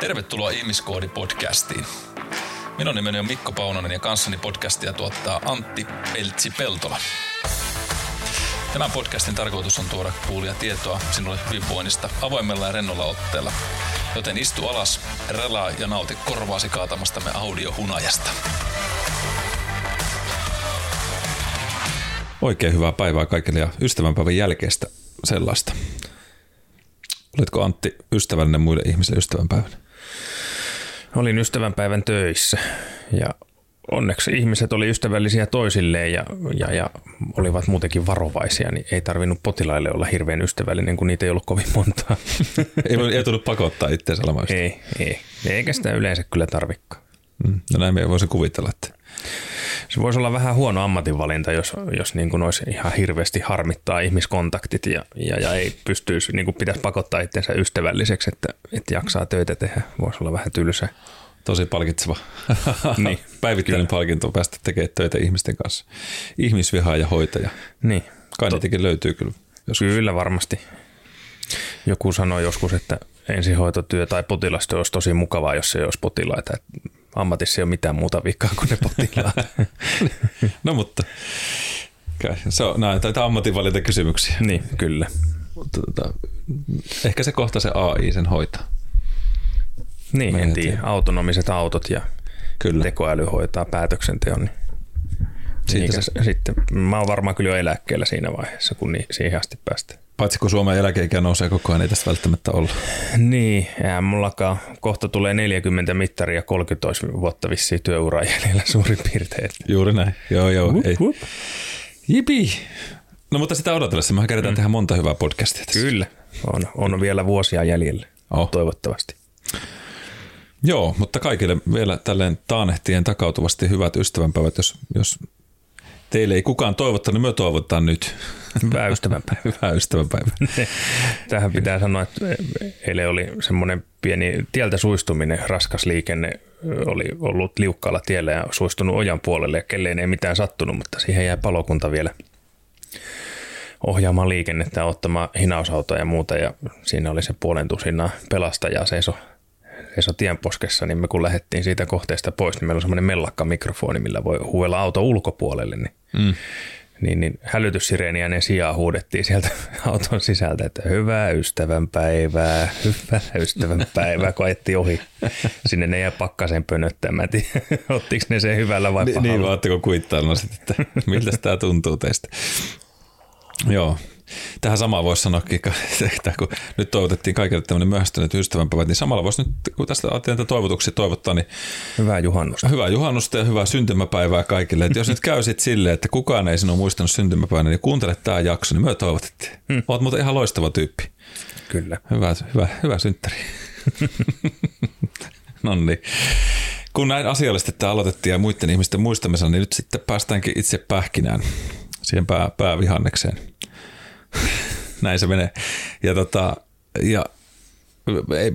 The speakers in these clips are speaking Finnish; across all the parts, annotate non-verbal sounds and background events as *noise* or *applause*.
Tervetuloa Ihmiskoodi-podcastiin. Minun nimeni on Mikko Paunonen ja kanssani podcastia tuottaa Antti Peltsi-Peltola. Tämän podcastin tarkoitus on tuoda kuulia tietoa sinulle hyvinvoinnista avoimella ja rennolla otteella. Joten istu alas, relaa ja nauti korvaasi kaatamastamme audiohunajasta. Oikein hyvää päivää kaikille ja ystävänpäivän jälkeistä sellaista. Oletko Antti ystävällinen muille ihmisille ystävänpäivänä? Olin ystävänpäivän töissä ja onneksi ihmiset oli ystävällisiä toisilleen ja, ja, ja olivat muutenkin varovaisia, niin ei tarvinnut potilaille olla hirveän ystävällinen, kun niitä ei ollut kovin montaa. *laughs* ei, ei tullut pakottaa itseänsä olemaan Ei, ei. Eikä sitä yleensä kyllä tarvikaan. Mm, no näin me voisin kuvitella, että se voisi olla vähän huono ammatinvalinta, jos, jos niin kuin olisi ihan hirveästi harmittaa ihmiskontaktit ja, ja, ja ei pystyisi, niin kuin pitäisi pakottaa itsensä ystävälliseksi, että, että jaksaa töitä tehdä. Voisi olla vähän tylsä. Tosi palkitseva. *laughs* niin. Päivittäinen kyllä. palkinto päästä tekemään töitä ihmisten kanssa. Ihmisviha ja hoitaja. Niin. Kai niitäkin löytyy kyllä. Joskus. Kyllä varmasti. Joku sanoi joskus, että ensihoitotyö tai potilastyö olisi tosi mukavaa, jos se ei olisi potilaita ammatissa ei ole mitään muuta vikaa kuin ne potilaat. *laughs* no mutta se on näin, tämä ammatinvalinta kysymyksiä. Niin, kyllä. Mutta, tota, ehkä se kohta se AI sen hoitaa. Niin, en tiedä. Autonomiset autot ja kyllä. tekoäly hoitaa päätöksenteon. Niin siitä se... sitten, mä oon varmaan kyllä jo eläkkeellä siinä vaiheessa, kun niin, siihen asti päästään. Paitsi kun Suomen eläkeikä nousee koko ajan, ei tästä välttämättä olla. Niin, eihän mullakaan. Kohta tulee 40 mittaria 30 vuotta vissiin työuraa jäljellä *laughs* suurin piirtein. Juuri näin, joo joo. Wup, ei. Wup. Jipi. No mutta sitä odotellessa, mehän kerätään mm. tehdä monta hyvää podcastia tässä. Kyllä, on, on vielä vuosia jäljellä, oh. toivottavasti. Joo, mutta kaikille vielä tälleen taanehtien takautuvasti hyvät ystävänpäivät, jos, jos teille ei kukaan toivottanut, me toivotaan nyt. Hyvää ystävänpäivää. *laughs* Hyvää ystävänpäivää. *laughs* Tähän pitää sanoa, että eilen oli semmoinen pieni tieltä suistuminen, raskas liikenne oli ollut liukkaalla tiellä ja suistunut ojan puolelle ja kelleen ei mitään sattunut, mutta siihen jäi palokunta vielä ohjaamaan liikennettä ja ottamaan hinausautoja ja muuta ja siinä oli se puolen tusinaa pelastajaa seiso seiso tienposkessa, niin me kun lähdettiin siitä kohteesta pois, niin meillä on semmoinen mellakka mikrofoni, millä voi huuella auto ulkopuolelle, niin mm niin, niin hälytyssireeniä sijaan huudettiin sieltä *laughs* auton sisältä, että hyvää ystävänpäivää, hyvää ystävänpäivää, kun ajettiin ohi. Sinne ne jäi pakkasen pönöttämään. *laughs* Ottiko ne sen hyvällä vai pahalla? Niin, niin vaan kuittailla että miltä tämä tuntuu teistä. Joo, Tähän samaan voisi sanoa, että kun nyt toivotettiin kaikille tämmöinen myöhästynyt ystävänpäivät, niin samalla voisi nyt, kun tästä ajattelin toivotuksia toivottaa, niin hyvää juhannusta. Hyvää juhannusta ja hyvää syntymäpäivää kaikille. Että jos nyt käy sitten silleen, että kukaan ei sinua muistanut syntymäpäivänä, niin kuuntele tämä jakso, niin me toivotettiin. Hmm. Olet muuten ihan loistava tyyppi. Kyllä. Hyvä, hyvä, hyvä synttäri. *laughs* no niin kun näin asiallisesti tämä aloitettiin ja muiden ihmisten muistamisella, niin nyt sitten päästäänkin itse pähkinään siihen pää, päävihannekseen. *laughs* Näin se menee. Ja, tota, ja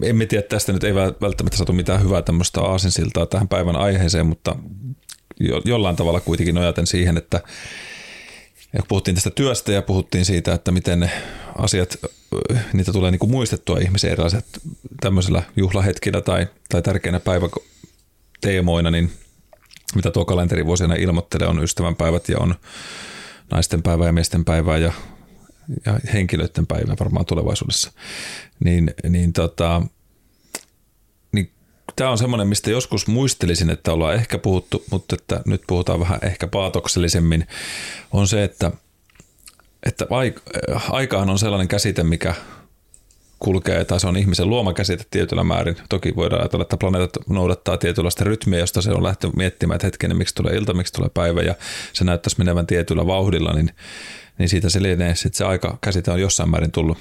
emme tiedä, tästä nyt ei välttämättä saatu mitään hyvää tämmöistä aasinsiltaa tähän päivän aiheeseen, mutta jo, jollain tavalla kuitenkin nojaten siihen, että puhuttiin tästä työstä ja puhuttiin siitä, että miten ne asiat, niitä tulee niin kuin muistettua ihmisiä erilaiset tämmöisellä juhlahetkillä tai, tai tärkeinä päiväteemoina, niin mitä tuo kalenteri vuosina ilmoittelee, on ystävänpäivät ja on naisten päivä ja miesten päivää ja ja henkilöiden päivä varmaan tulevaisuudessa, niin, niin, tota, niin tämä on semmoinen, mistä joskus muistelisin, että ollaan ehkä puhuttu, mutta että nyt puhutaan vähän ehkä paatoksellisemmin, on se, että, että aikahan on sellainen käsite, mikä kulkee, tai se on ihmisen luoma käsite tietyllä määrin. Toki voidaan ajatella, että planeetat noudattaa tietynlaista rytmiä, josta se on lähtenyt miettimään, että hetkinen, miksi tulee ilta, miksi tulee päivä, ja se näyttäisi menevän tietyllä vauhdilla, niin niin siitä se lienee, että se aika käsite on jossain määrin tullut.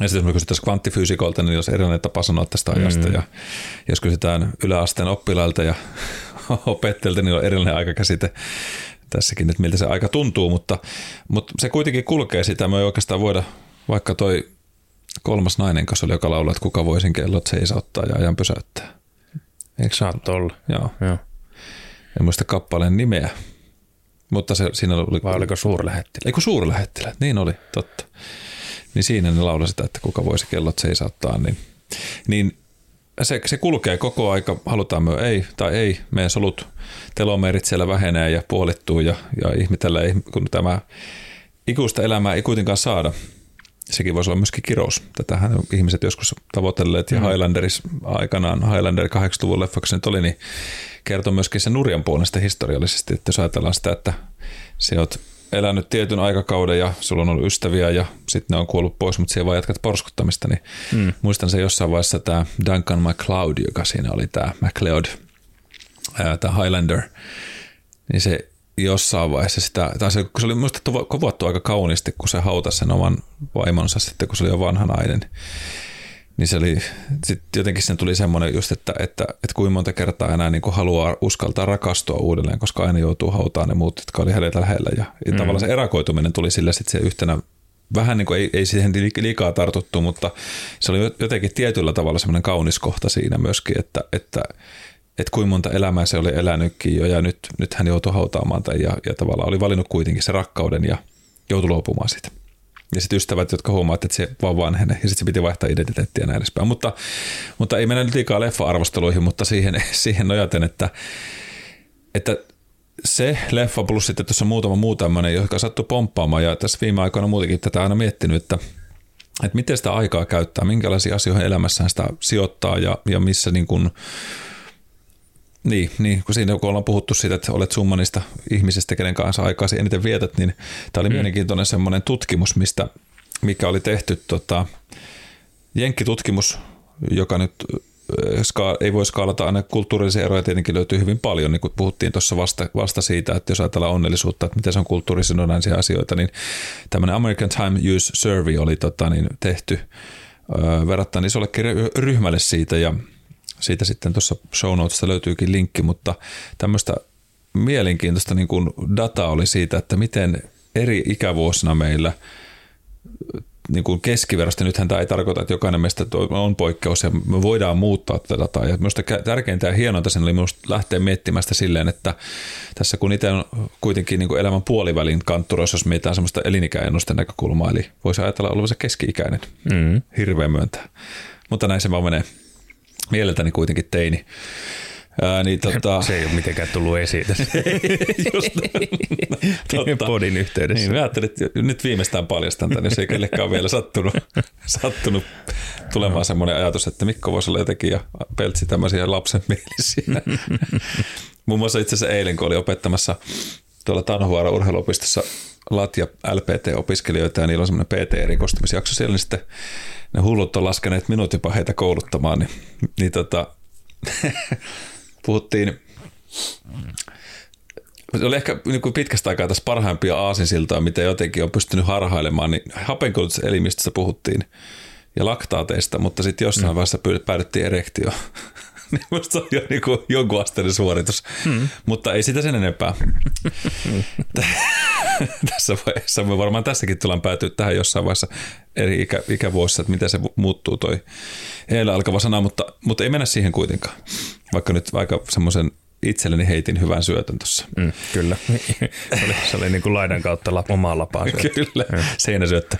Ja sitten jos me kysytään kvanttifyysikolta, niin olisi erilainen tapa sanoa tästä ajasta. Mm. Ja jos kysytään yläasteen oppilailta ja *laughs* opettajilta, niin on erilainen aikakäsite tässäkin, että miltä se aika tuntuu, mutta, mutta se kuitenkin kulkee sitä. Me ei oikeastaan voida, vaikka toi kolmas nainen kanssa oli, joka laulaa, että kuka voisin kellot seisauttaa ja ajan pysäyttää. Eikö Saat olla. Joo. Joo. En muista kappaleen nimeä, mutta se, siinä oli... Vai oliko suurlähettilä? Eikö suurlähettilä? Niin oli, totta. Niin siinä ne laulaa sitä, että kuka voisi kellot seisauttaa. Niin, niin se, se kulkee koko aika, halutaan me ei tai ei, meidän solut, telomerit siellä vähenee ja puolittuu ja, ja ihmetellään, kun tämä ikuista elämää ei kuitenkaan saada. Sekin voisi olla myöskin kirous. Tätähän ihmiset joskus tavoitelleet ja mm. Highlanderis aikanaan, Highlander 80-luvun leffaksi nyt oli, niin kertoo myöskin sen nurjan puolesta historiallisesti, että jos ajatellaan sitä, että se oot elänyt tietyn aikakauden ja sulla on ollut ystäviä ja sitten ne on kuollut pois, mutta siellä vaan jatkat porskuttamista, niin mm. muistan se jossain vaiheessa tämä Duncan MacLeod, joka siinä oli tämä MacLeod, tämä Highlander, niin se jossain vaiheessa sitä, tai se, se oli minusta kovattu aika kauniisti, kun se hautasi sen oman vaimonsa sitten, kun se oli jo vanha nainen, niin se oli, sit jotenkin sen tuli semmoinen just, että, että, että kuinka monta kertaa enää niin kuin haluaa uskaltaa rakastua uudelleen, koska aina joutuu hautaan ne muut, jotka oli hänellä lähellä. Ja, ja mm. tavallaan se erakoituminen tuli sille sitten se yhtenä, vähän niin kuin ei, ei siihen liikaa tartuttu, mutta se oli jotenkin tietyllä tavalla semmoinen kaunis kohta siinä myöskin, että, että, että kuinka monta elämää se oli elänytkin jo ja nyt, nyt hän joutui hautaamaan tai ja, ja tavallaan oli valinnut kuitenkin se rakkauden ja joutui luopumaan siitä ja sitten ystävät, jotka huomaavat, että se vaan vanhenee, ja sitten se piti vaihtaa identiteettiä ja näin edespäin. Mutta, mutta ei mennä nyt liikaa leffa-arvosteluihin, mutta siihen, *laughs* siihen nojaten, että, että se leffa plus sitten tuossa muutama muu tämmöinen, joka sattui pomppaamaan, ja tässä viime aikoina muutenkin tätä aina miettinyt, että, että miten sitä aikaa käyttää, minkälaisia asioihin elämässään sitä sijoittaa ja, ja missä niin kuin, niin, niin, kun siinä kun ollaan puhuttu siitä, että olet summa niistä ihmisistä, kenen kanssa aikaasi eniten vietät, niin tämä oli mm. mielenkiintoinen semmoinen tutkimus, mistä, mikä oli tehty tota, jenkkitutkimus, joka nyt ska, ei voi skaalata aina kulttuurisia eroja, tietenkin löytyy hyvin paljon, niin kuin puhuttiin tuossa vasta, vasta siitä, että jos ajatellaan onnellisuutta, että miten se on kulttuurisidonnaisia asioita, niin tämmöinen American Time Use Survey oli tota, niin tehty verrattain isolle ryhmälle siitä, ja siitä sitten tuossa show notesta löytyykin linkki, mutta tämmöistä mielenkiintoista niin kuin dataa oli siitä, että miten eri ikävuosina meillä niin kuin keskiverrosti, nythän tämä ei tarkoita, että jokainen meistä on poikkeus ja me voidaan muuttaa tätä dataa. Ja minusta tärkeintä ja hienointa sen oli minusta lähteä miettimään sitä silleen, että tässä kun itse on kuitenkin niin kuin elämän puolivälin kantturoissa, jos mietitään sellaista elinikäennusten näkökulmaa, eli voisi ajatella olevansa keski-ikäinen. Mm. Hirveän myöntää. Mutta näin se vaan menee mieleltäni kuitenkin teini. Ää, niin tota... *laughs* Se ei ole mitenkään tullut esiin tässä. *laughs* Just, *laughs* totta. Podin yhteydessä. Niin, mä ajattelin, että nyt viimeistään paljastan tämän, jos ei kellekään vielä sattunut, sattunut tulemaan semmoinen ajatus, että Mikko voisi olla jotenkin ja peltsi tämmöisiä lapsen mielisiä. Muun muassa itse asiassa eilen, kun oli opettamassa tuolla Tanhuara urheiluopistossa Latja LPT-opiskelijoita ja niillä on semmoinen PT-erikoistumisjakso siellä, niin sitten ne hullut on laskeneet minut jopa heitä kouluttamaan, niin, niin tota, *laughs* puhuttiin, se oli ehkä niin kuin pitkästä aikaa tässä parhaimpia aasinsiltoja, mitä jotenkin on pystynyt harhailemaan, niin hapenkulutuselimistöstä puhuttiin ja laktaateista, mutta sitten jossain mm. vaiheessa päädyttiin erektio. Niin musta on jo niin kuin jonkun asteinen suoritus, mm. mutta ei sitä sen enempää. *laughs* *laughs* tässä vaiheessa me varmaan tässäkin tullaan päätyä tähän jossain vaiheessa eri ikä, ikävuosissa, että miten se muuttuu toi heillä alkava sana, mutta, mutta ei mennä siihen kuitenkaan, vaikka nyt aika semmoisen itselleni heitin hyvän syötön tuossa. Mm, kyllä. *laughs* se oli, se oli niin kuin laidan kautta lap, omaa lapaa Kyllä, mm. seinäsyöttö.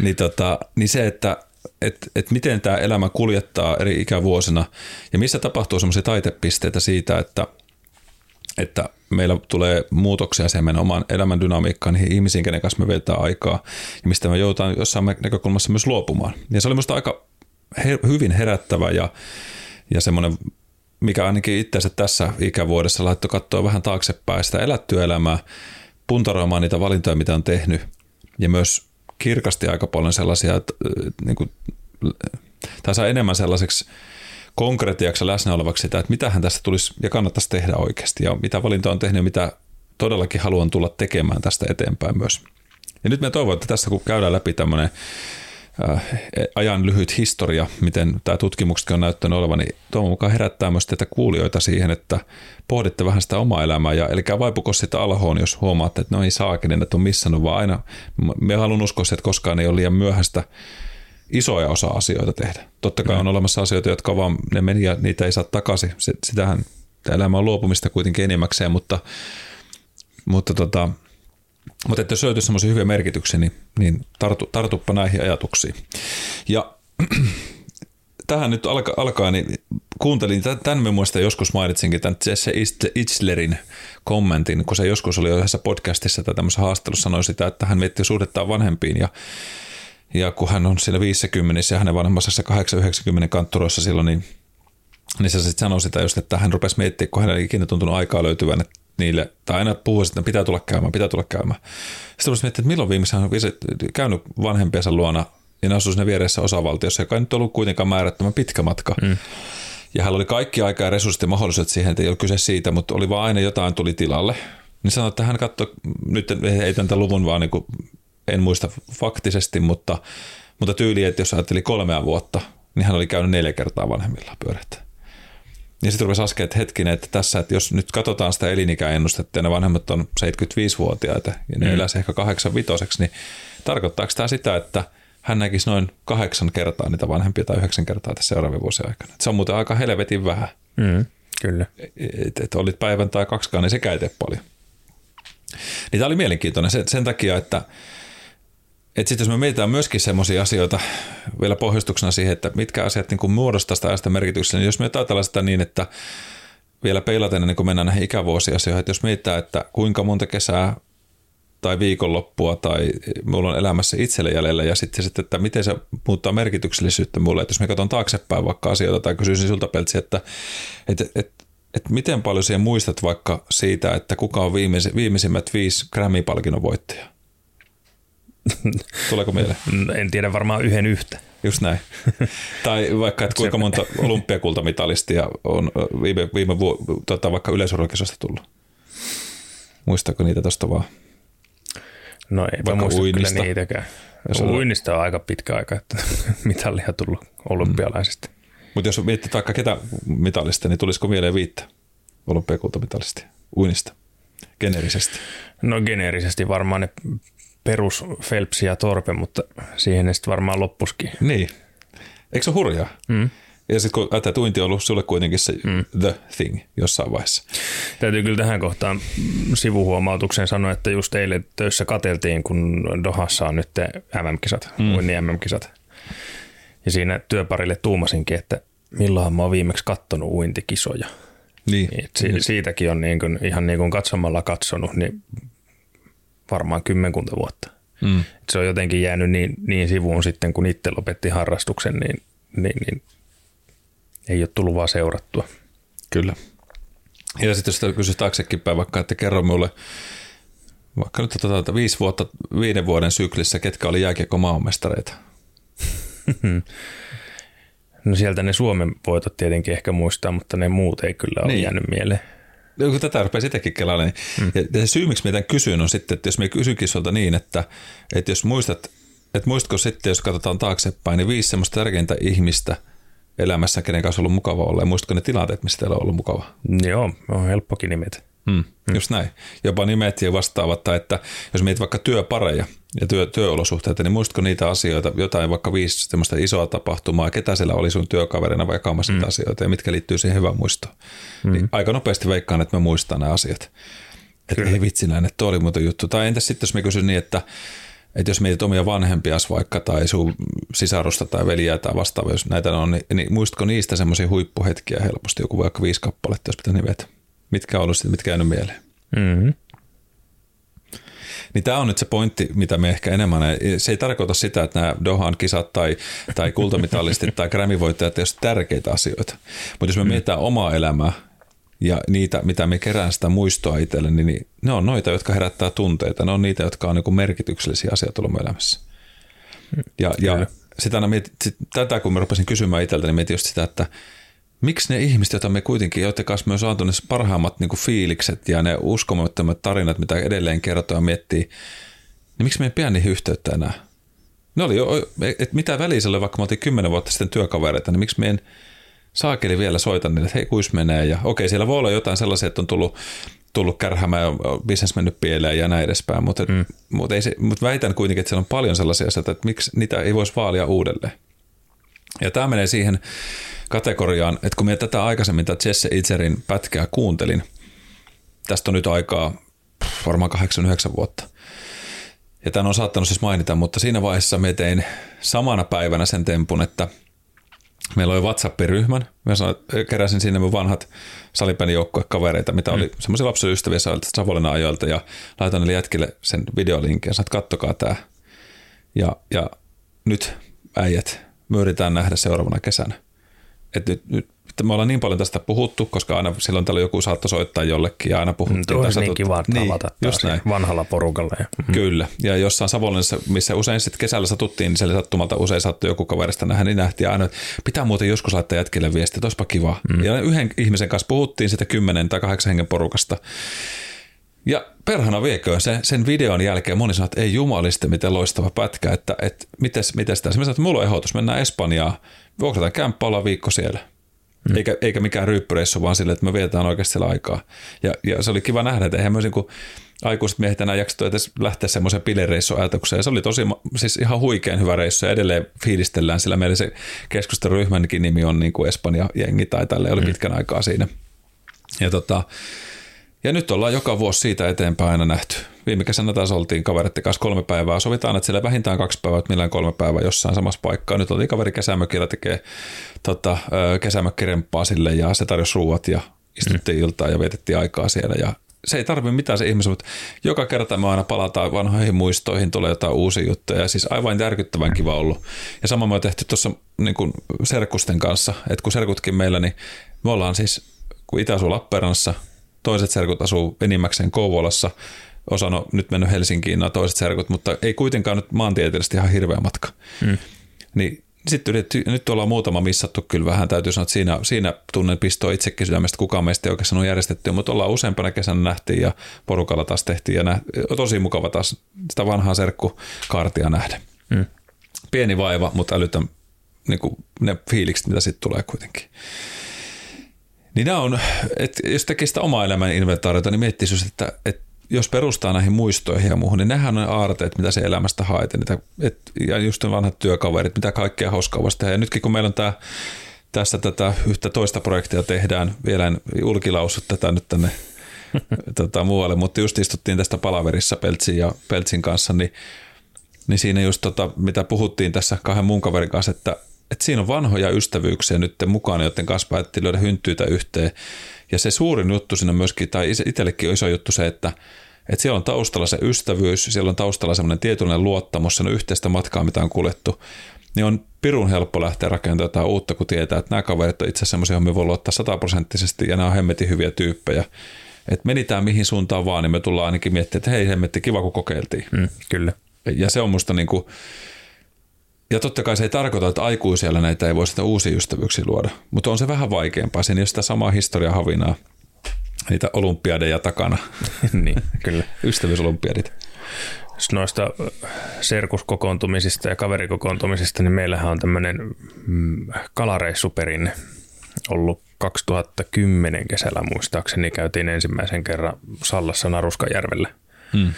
Niin, tota, niin se, että et, et miten tämä elämä kuljettaa eri ikävuosina ja missä tapahtuu semmoisia taitepisteitä siitä, että – että meillä tulee muutoksia siihen meidän oman elämän dynamiikkaan niihin ihmisiin, kenen kanssa me vietetään aikaa ja mistä me joudutaan jossain näkökulmassa myös luopumaan. Ja se oli minusta aika her- hyvin herättävä ja, ja semmoinen, mikä ainakin itseänsä tässä ikävuodessa laittoi katsoa vähän taaksepäin sitä elättyä elämää, puntaroimaan niitä valintoja, mitä on tehnyt ja myös kirkasti aika paljon sellaisia, että, niin kuin, tai saa enemmän sellaiseksi konkretiaksi läsnä olevaksi sitä, että mitä hän tästä tulisi ja kannattaisi tehdä oikeasti ja mitä valinta on tehnyt ja mitä todellakin haluan tulla tekemään tästä eteenpäin myös. Ja nyt me toivon, että tässä kun käydään läpi tämmöinen ajan lyhyt historia, miten tämä tutkimuksetkin on näyttänyt olevan, niin toivon mukaan herättää myös teitä kuulijoita siihen, että pohditte vähän sitä omaa elämää ja eli vaipuko sitä alhoon, jos huomaatte, että no ei saakin, että on missannut, vaan aina me haluan uskoa, että koskaan ei ole liian myöhäistä isoja osa asioita tehdä. Totta kai on olemassa asioita, jotka vaan ne meni ja niitä ei saa takaisin. Sitähän tämä elämä on luopumista kuitenkin enimmäkseen, mutta, mutta, tota, mutta että jos löytyy semmoisia hyviä merkityksiä, niin, niin tartu, tartuppa näihin ajatuksiin. Ja *clears throat* tähän nyt alka, alkaa, niin kuuntelin, tämän me muista joskus mainitsinkin, tämän Jesse Itzlerin kommentin, kun se joskus oli yhdessä podcastissa tai tämmöisessä haastattelussa sanoi sitä, että hän miettii suhdettaan vanhempiin ja ja kun hän on siinä 50 ja hänen vanhemmassa 890 kantturoissa silloin, niin, niin se sitten sanoi sitä just, että hän rupesi miettimään, kun hänellä ei ikinä tuntunut aikaa löytyvän että niille, tai aina puhuu, että pitää tulla käymään, pitää tulla käymään. Sitten rupesi miettimään, että milloin viimeksi hän on käynyt vanhempiensa luona ja ne asui siinä vieressä osavaltiossa, joka ei nyt ollut kuitenkaan määrättömän pitkä matka. Mm. Ja hänellä oli kaikki aika ja resurssit ja mahdollisuudet siihen, että ei ole kyse siitä, mutta oli vaan aina jotain tuli tilalle. Niin sanoi, että hän katsoi, nyt ei tämän luvun vaan niin kuin en muista faktisesti, mutta, mutta tyyli, että jos ajatteli kolmea vuotta, niin hän oli käynyt neljä kertaa vanhemmilla pyörähtää. Ja sitten rupesi askeet hetkinen, että tässä, että jos nyt katsotaan sitä elinikäennustetta ja ne vanhemmat on 75-vuotiaita ja ne mm. eläisi ehkä 85 niin tarkoittaako tämä sitä, että hän näkisi noin kahdeksan kertaa niitä vanhempia tai yhdeksän kertaa tässä seuraavien vuosien aikana. se on muuten aika helvetin vähän. Mm, kyllä. Että et olit päivän tai kaksikaan, niin sekä ei tee paljon. Niin tämä oli mielenkiintoinen sen, sen takia, että että sitten jos me mietitään myöskin semmoisia asioita vielä pohjustuksena siihen, että mitkä asiat niin kuin muodostaa sitä ajasta merkityksellä, niin jos me ajatellaan sitä niin, että vielä peilaten niin kun mennään näihin ikävuosiasioihin, että jos mietitään, että kuinka monta kesää tai viikonloppua tai mulla on elämässä itselle jäljellä ja sitten, sitten että miten se muuttaa merkityksellisyyttä mulle, että jos me katson taaksepäin vaikka asioita tai kysyisin sulta Peltsi, että, että, että, että miten paljon siihen muistat vaikka siitä, että kuka on viimeisimmät viisi Grammy-palkinnon voittajaa? Tuleeko mieleen? En tiedä varmaan yhden yhtä. Just näin. tai vaikka, että kuinka monta *laughs* olympiakultamitalistia on viime, viime vuo, tota, vaikka yleisurheilukisosta tullut. Muistaako niitä tuosta vaan? No ei vaikka muista uinnista. kyllä niitäkään. Jos uinnista on aika pitkä aika, että *laughs* mitallia tullut olympialaisista. Mm. Mutta jos miettii vaikka ketä mitallista, niin tulisiko mieleen viittä olympiakultamitalistia uinnista? Geneerisesti. No geneerisesti varmaan ne perus Phelps ja Torpe, mutta siihen ne sitten varmaan loppuskin. Niin. Eikö se ole hurjaa? Mm. Ja sitten kun ajattelee, että uinti on ollut sulle kuitenkin se mm. the thing jossain vaiheessa. Täytyy kyllä tähän kohtaan sivuhuomautuksen sanoa, että just eilen töissä kateltiin, kun Dohassa on nyt MM-kisat, mm. uinnin MM-kisat. Ja siinä työparille tuumasinkin, että milloin mä oon viimeksi kattonut uintikisoja. Niin. niin si- niin. Siitäkin on niin kuin, ihan niin kuin katsomalla katsonut, niin varmaan kymmenkunta vuotta. Mm. Se on jotenkin jäänyt niin, niin sivuun sitten, kun itse lopetti harrastuksen, niin, niin, niin ei ole tullut vaan seurattua. Kyllä. Ja sitten jos sitä kysyisi taaksekin päin vaikka, että kerro mulle vaikka nyt otetaan viisi vuotta, viiden vuoden syklissä, ketkä oli jääkiekko maailmanmestareita? *laughs* no sieltä ne Suomen voitot tietenkin ehkä muistaa, mutta ne muut ei kyllä ole niin. jäänyt mieleen kun tätä rupeaa itsekin kelailemaan, niin mm. ja se syy, miksi meidän kysyn, on sitten, että jos me kysynkin sulta niin, että, että jos muistat, että muistatko sitten, jos katsotaan taaksepäin, niin viisi semmoista tärkeintä ihmistä elämässä, kenen kanssa on ollut mukava olla, ja muistatko ne tilanteet, missä teillä on ollut mukava? Joo, on helppokin nimet. Mm. Just näin. Jopa nimet ja vastaavat, tai että jos mietit vaikka työpareja ja työ, työolosuhteita, niin muistatko niitä asioita, jotain vaikka viisi semmoista isoa tapahtumaa, ketä siellä oli sun työkaverina vai jakamassa mm. asioita ja mitkä liittyy siihen hyvään muistoon. Mm. Niin aika nopeasti veikkaan, että me muistaa nämä asiat. Että ei vitsinään, että oli muuta juttu. Tai entäs sitten, jos me kysyn niin, että että jos mietit omia vanhempias vaikka tai sun sisarusta tai veliä tai vastaavaa, jos näitä on, niin, niin muistatko niistä semmoisia huippuhetkiä helposti, joku vaikka viisi kappaletta, jos pitää nimetä? Mitkä on ollut sitten, mitkä jäänyt mieleen. Mm-hmm. Niin tämä on nyt se pointti, mitä me ehkä enemmän, se ei tarkoita sitä, että nämä Dohan kisat tai, tai kultamitalistit tai Grammy-voittajat ei ole tärkeitä asioita. Mutta jos me mm. mietitään omaa elämää ja niitä, mitä me kerään sitä muistoa itselle, niin ne on noita, jotka herättää tunteita. Ne on niitä, jotka on niin merkityksellisiä asioita ollut elämässä. Ja, ja sitä, sit, tätä kun mä rupesin kysymään itseltä, niin mietin just sitä, että – miksi ne ihmiset, joita me kuitenkin, joiden kanssa me on saatu ne parhaimmat niin kuin fiilikset ja ne uskomattomat tarinat, mitä edelleen kertoo ja miettii, niin miksi me ei pidä niihin yhteyttä enää? Ne oli jo, että mitä väliä oli, vaikka me oltiin kymmenen vuotta sitten työkavereita, niin miksi me en saakeli vielä soita niille, että hei, kuis menee. Ja okei, siellä voi olla jotain sellaisia, että on tullut, tullut kärhämään ja bisnes mennyt pieleen ja näin edespäin, mutta, mm. mutta, ei se, mutta väitän kuitenkin, että siellä on paljon sellaisia asioita, että miksi niitä ei voisi vaalia uudelleen. Ja tämä menee siihen, kategoriaan, että kun minä tätä aikaisemmin tätä Jesse Itzerin pätkää kuuntelin, tästä on nyt aikaa varmaan 8-9 vuotta. Ja tämän on saattanut siis mainita, mutta siinä vaiheessa me tein samana päivänä sen tempun, että Meillä oli WhatsApp-ryhmän. Mä sanoin, keräsin sinne mun vanhat kavereita, mitä oli mm. semmoisia lapsen ystäviä Savonlinnan ajoilta ja laitan niille jätkille sen videolinkin ja sanoin, että kattokaa tää. Ja, ja nyt äijät, me yritetään nähdä seuraavana kesänä. Et nyt, nyt me ollaan niin paljon tästä puhuttu, koska aina silloin tällä joku saattoi soittaa jollekin ja aina puhuttiin. Mm, tästä niin kiva niin, just näin. vanhalla porukalla. Ja, mm. Kyllä, ja jossain Savonlinnassa, missä usein sitten kesällä satuttiin, niin siellä sattumalta usein sattui joku kaverista nähdä, niin nähtiin aina, että pitää muuten joskus laittaa jätkille viestiä, että olisipa kiva. Mm. Ja yhden ihmisen kanssa puhuttiin sitä kymmenen tai kahdeksan hengen porukasta. Ja perhana viekö sen, sen videon jälkeen moni sanoi, että ei jumaliste, miten loistava pätkä, että, että mites, mites tässä. Mä sanoin, että mulla on ehdotus, mennään Espanjaan, vuokrataan kämppä, ollaan viikko siellä. Mm. Eikä, eikä mikään ryyppyreissu, vaan sille, että me vietetään oikeasti siellä aikaa. Ja, ja se oli kiva nähdä, että eihän myös niin aikuiset miehet enää jaksettu edes lähteä semmoiseen bilereissuajatukseen. Se oli tosi, siis ihan huikean hyvä reissu ja edelleen fiilistellään, sillä meillä se keskusteluryhmänkin nimi on niin kuin Espanja-jengi tai tälle oli mm. pitkän aikaa siinä. Ja tota, ja nyt ollaan joka vuosi siitä eteenpäin aina nähty. Viime kesänä taas oltiin kavereiden kanssa kolme päivää. Sovitaan, että siellä vähintään kaksi päivää, että millään kolme päivää jossain samassa paikkaa. Nyt oltiin kaveri kesämökillä tekee tota, kesämökkiremppaa sille ja se tarjosi ruuat ja istuttiin mm. iltaa ja vietettiin aikaa siellä. Ja se ei tarvi mitään se ihmisen, mutta joka kerta me aina palataan vanhoihin muistoihin, tulee jotain uusia juttuja. Ja siis aivan järkyttävän kiva ollut. Ja sama me on tehty tuossa niin serkusten kanssa, että kun serkutkin meillä, niin me ollaan siis, kun itä asuu Lappeenrannassa – toiset serkut asuu enimmäkseen Kouvolassa, osa on nyt mennyt Helsinkiin nämä toiset serkut, mutta ei kuitenkaan nyt maantieteellisesti ihan hirveä matka. Mm. Niin sitten yritetty, nyt ollaan muutama missattu kyllä vähän, täytyy sanoa, että siinä, siinä tunnen pistoa itsekin sydämestä, kukaan meistä ei oikeastaan ole järjestetty, mutta ollaan useampana kesänä nähtiin ja porukalla taas tehtiin ja nä, tosi mukava taas sitä vanhaa serkkukaartia nähdä. Mm. Pieni vaiva, mutta älytön niin kuin ne fiilikset, mitä sitten tulee kuitenkin. Niin nämä on, että jos tekee sitä omaa elämän inventaariota, niin miettisi, että, että jos perustaa näihin muistoihin ja muuhun, niin nehän on ne aarteet, mitä se elämästä haet. Niitä, ja just ne vanhat työkaverit, mitä kaikkea hauskaa voisi tehdä. Ja nytkin kun meillä on tämä, tässä tätä yhtä toista projektia tehdään, vielä en ulkilausut tätä nyt tänne *laughs* tota, muualle, mutta just istuttiin tästä palaverissa Peltsin ja Peltsin kanssa, niin, niin siinä just tota, mitä puhuttiin tässä kahden muun kaverin kanssa, että että siinä on vanhoja ystävyyksiä nyt mukana, joiden kanssa päätettiin löydä hynttyitä yhteen. Ja se suurin juttu siinä myöskin, tai itsellekin on iso juttu se, että, että siellä on taustalla se ystävyys, siellä on taustalla semmoinen tietynlainen luottamus, se on yhteistä matkaa, mitä on kuljettu. Niin on pirun helppo lähteä rakentamaan jotain uutta, kun tietää, että nämä kaverit on itse asiassa semmoisia, me voi luottaa sataprosenttisesti, ja nämä on hemmetin hyviä tyyppejä. Että menitään mihin suuntaan vaan, niin me tullaan ainakin miettimään, että hei hemmetti, kiva kun kokeiltiin. Mm, kyllä. Ja se on musta niin kuin, ja totta kai se ei tarkoita, että aikuisella näitä ei voi sitä uusia ystävyyksiä luoda, mutta on se vähän vaikeampaa. Siinä ei ole sitä samaa historiahavinaa, niitä olympiadeja takana. *laughs* niin, kyllä. Ystävyysolympiadit. Noista serkuskokoontumisista ja kaverikokoontumisista, niin meillähän on tämmöinen mm, kalareissuperinne ollut 2010 kesällä muistaakseni. Käytiin ensimmäisen kerran Sallassa Naruskajärvellä. Hmm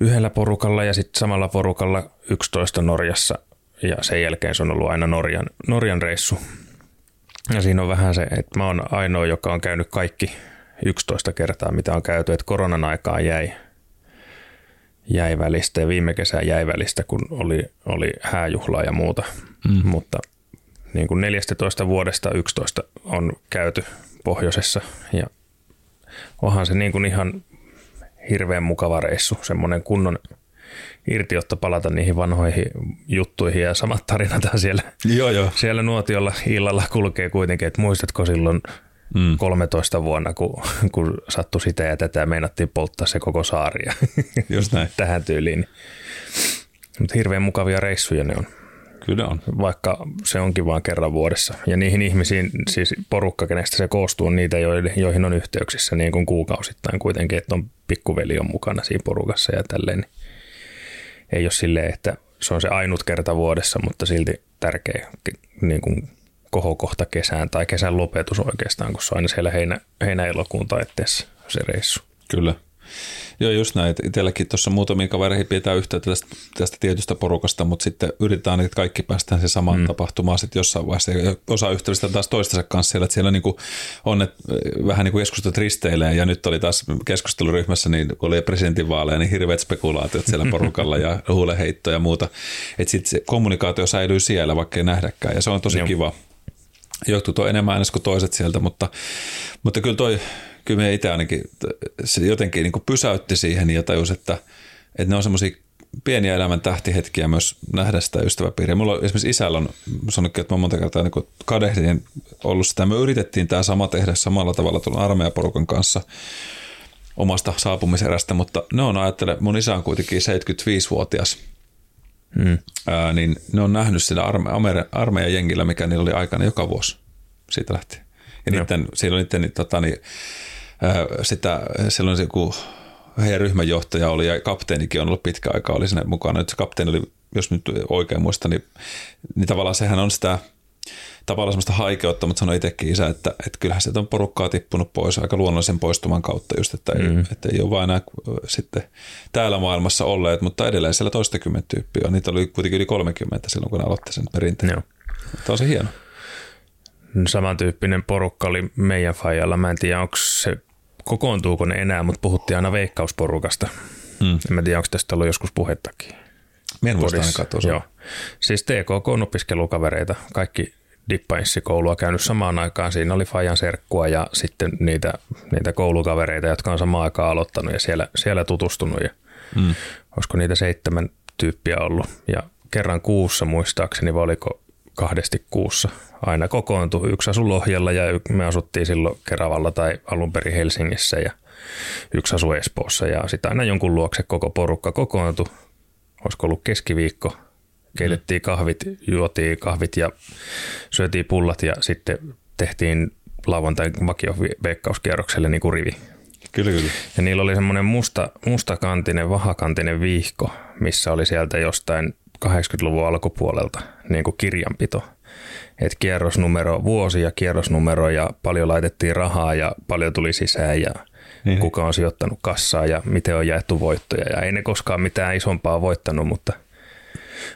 yhdellä porukalla ja sitten samalla porukalla 11 Norjassa ja sen jälkeen se on ollut aina Norjan, Norjan reissu. Ja siinä on vähän se, että mä oon ainoa, joka on käynyt kaikki 11 kertaa, mitä on käyty, että koronan aikaan jäi, jäi välistä ja viime kesä jäi välistä, kun oli, oli hääjuhlaa ja muuta. Mm. Mutta niin kuin 14 vuodesta 11 on käyty pohjoisessa ja onhan se niin kuin ihan hirveän mukava reissu, semmoinen kunnon irtiotto palata niihin vanhoihin juttuihin ja samat tarinat siellä, joo, joo. siellä nuotiolla illalla kulkee kuitenkin, että muistatko silloin mm. 13 vuonna, kun, kun sattui sitä ja tätä meinattiin polttaa se koko saari Just näin. *laughs* tähän tyyliin. Mutta hirveän mukavia reissuja ne on. Kyllä on. Vaikka se onkin vain kerran vuodessa. Ja niihin ihmisiin, siis porukka, kenestä se koostuu, on niitä, joihin on yhteyksissä niin kuin kuukausittain kuitenkin, että on pikkuveli on mukana siinä porukassa ja tälleen. Niin ei ole silleen, että se on se ainut kerta vuodessa, mutta silti tärkeä niin kuin kohokohta kesään tai kesän lopetus oikeastaan, kun se on aina siellä heinä, heinä-elokuun taitteessa se reissu. Kyllä. Joo, just näin. Itselläkin tuossa muutamia kavereihin pidetään yhteyttä tästä, tästä tietystä porukasta, mutta sitten yritetään, että kaikki päästään se samaan mm. tapahtumaan sitten jossain vaiheessa. Ja osa ystävistä taas toistensa kanssa siellä, että siellä niin kuin on, että vähän niin kuin keskustelut risteilee ja nyt oli taas keskusteluryhmässä, niin kun oli presidentinvaaleja, niin hirveät spekulaatiot siellä *laughs* porukalla ja huuleheitto ja muuta. Että sitten se kommunikaatio säilyy siellä, vaikka ei nähdäkään ja se on tosi Joo. kiva. Jotkut on enemmän äänes kuin toiset sieltä, mutta, mutta kyllä toi, kyllä me itse ainakin, se jotenkin niin pysäytti siihen ja tajus, että, että ne on semmoisia pieniä elämän tähtihetkiä myös nähdä sitä ystäväpiiriä. Mulla on, esimerkiksi isällä on sanonut, että mä monta kertaa niin kadehdin ollut sitä. Me yritettiin tämä sama tehdä samalla tavalla tuon armeijaporukan kanssa omasta saapumiserästä, mutta ne on ajattele, mun isä on kuitenkin 75-vuotias, hmm. ää, niin ne on nähnyt sillä arme- armeijan jengillä, mikä niillä oli aikana joka vuosi siitä lähtien. Ja niiden, siellä on niiden, tota, niin, ää, sitä, silloin se joku heidän ryhmänjohtaja oli ja kapteenikin on ollut pitkä aika, oli sinne mukana. Nyt se kapteeni oli, jos nyt oikein muista, niin, niin tavallaan sehän on sitä tavallaan semmoista haikeutta, mutta sanoi itsekin isä, että, että kyllähän sieltä on porukkaa tippunut pois aika luonnollisen poistuman kautta just, että, mm. ei, että ei ole vain enää sitten täällä maailmassa olleet, mutta edelleen siellä toistakymmentä tyyppiä on. Niitä oli kuitenkin yli 30 silloin, kun aloitti sen perinteen. Joo. Tämä on se hieno. Samantyyppinen porukka oli meidän fajalla. Mä en tiedä, onko se kokoontuuko ne enää, mutta puhuttiin aina veikkausporukasta. Hmm. En mä tiedä, onko tästä ollut joskus puhettakin. Mä en muista Joo. Siis TKK on opiskelukavereita, kaikki dippainssikoulua käynyt samaan aikaan. Siinä oli Fajan serkkua ja sitten niitä, niitä koulukavereita, jotka on samaan aikaan aloittanut ja siellä, siellä tutustunut. Ja hmm. Olisiko niitä seitsemän tyyppiä ollut. Ja kerran kuussa muistaakseni, vai oliko kahdesti kuussa aina kokoontui. Yksi asui Lohjalla ja me asuttiin silloin Keravalla tai alun perin Helsingissä ja yksi asui Espoossa ja sitten aina jonkun luokse koko porukka kokoontui. Olisiko ollut keskiviikko, keitettiin kahvit, juotiin kahvit ja syötiin pullat ja sitten tehtiin lauantai vakio veikkauskierrokselle niin kuin rivi. Kyllä, kyllä. Ja niillä oli semmoinen musta, mustakantinen, vahakantinen viihko, missä oli sieltä jostain 80-luvun alkupuolelta niin kuin kirjanpito. Et kierrosnumero, vuosi ja kierrosnumero ja paljon laitettiin rahaa ja paljon tuli sisään ja niin. kuka on sijoittanut kassaa ja miten on jaettu voittoja. Ja ei ne koskaan mitään isompaa voittanut, mutta,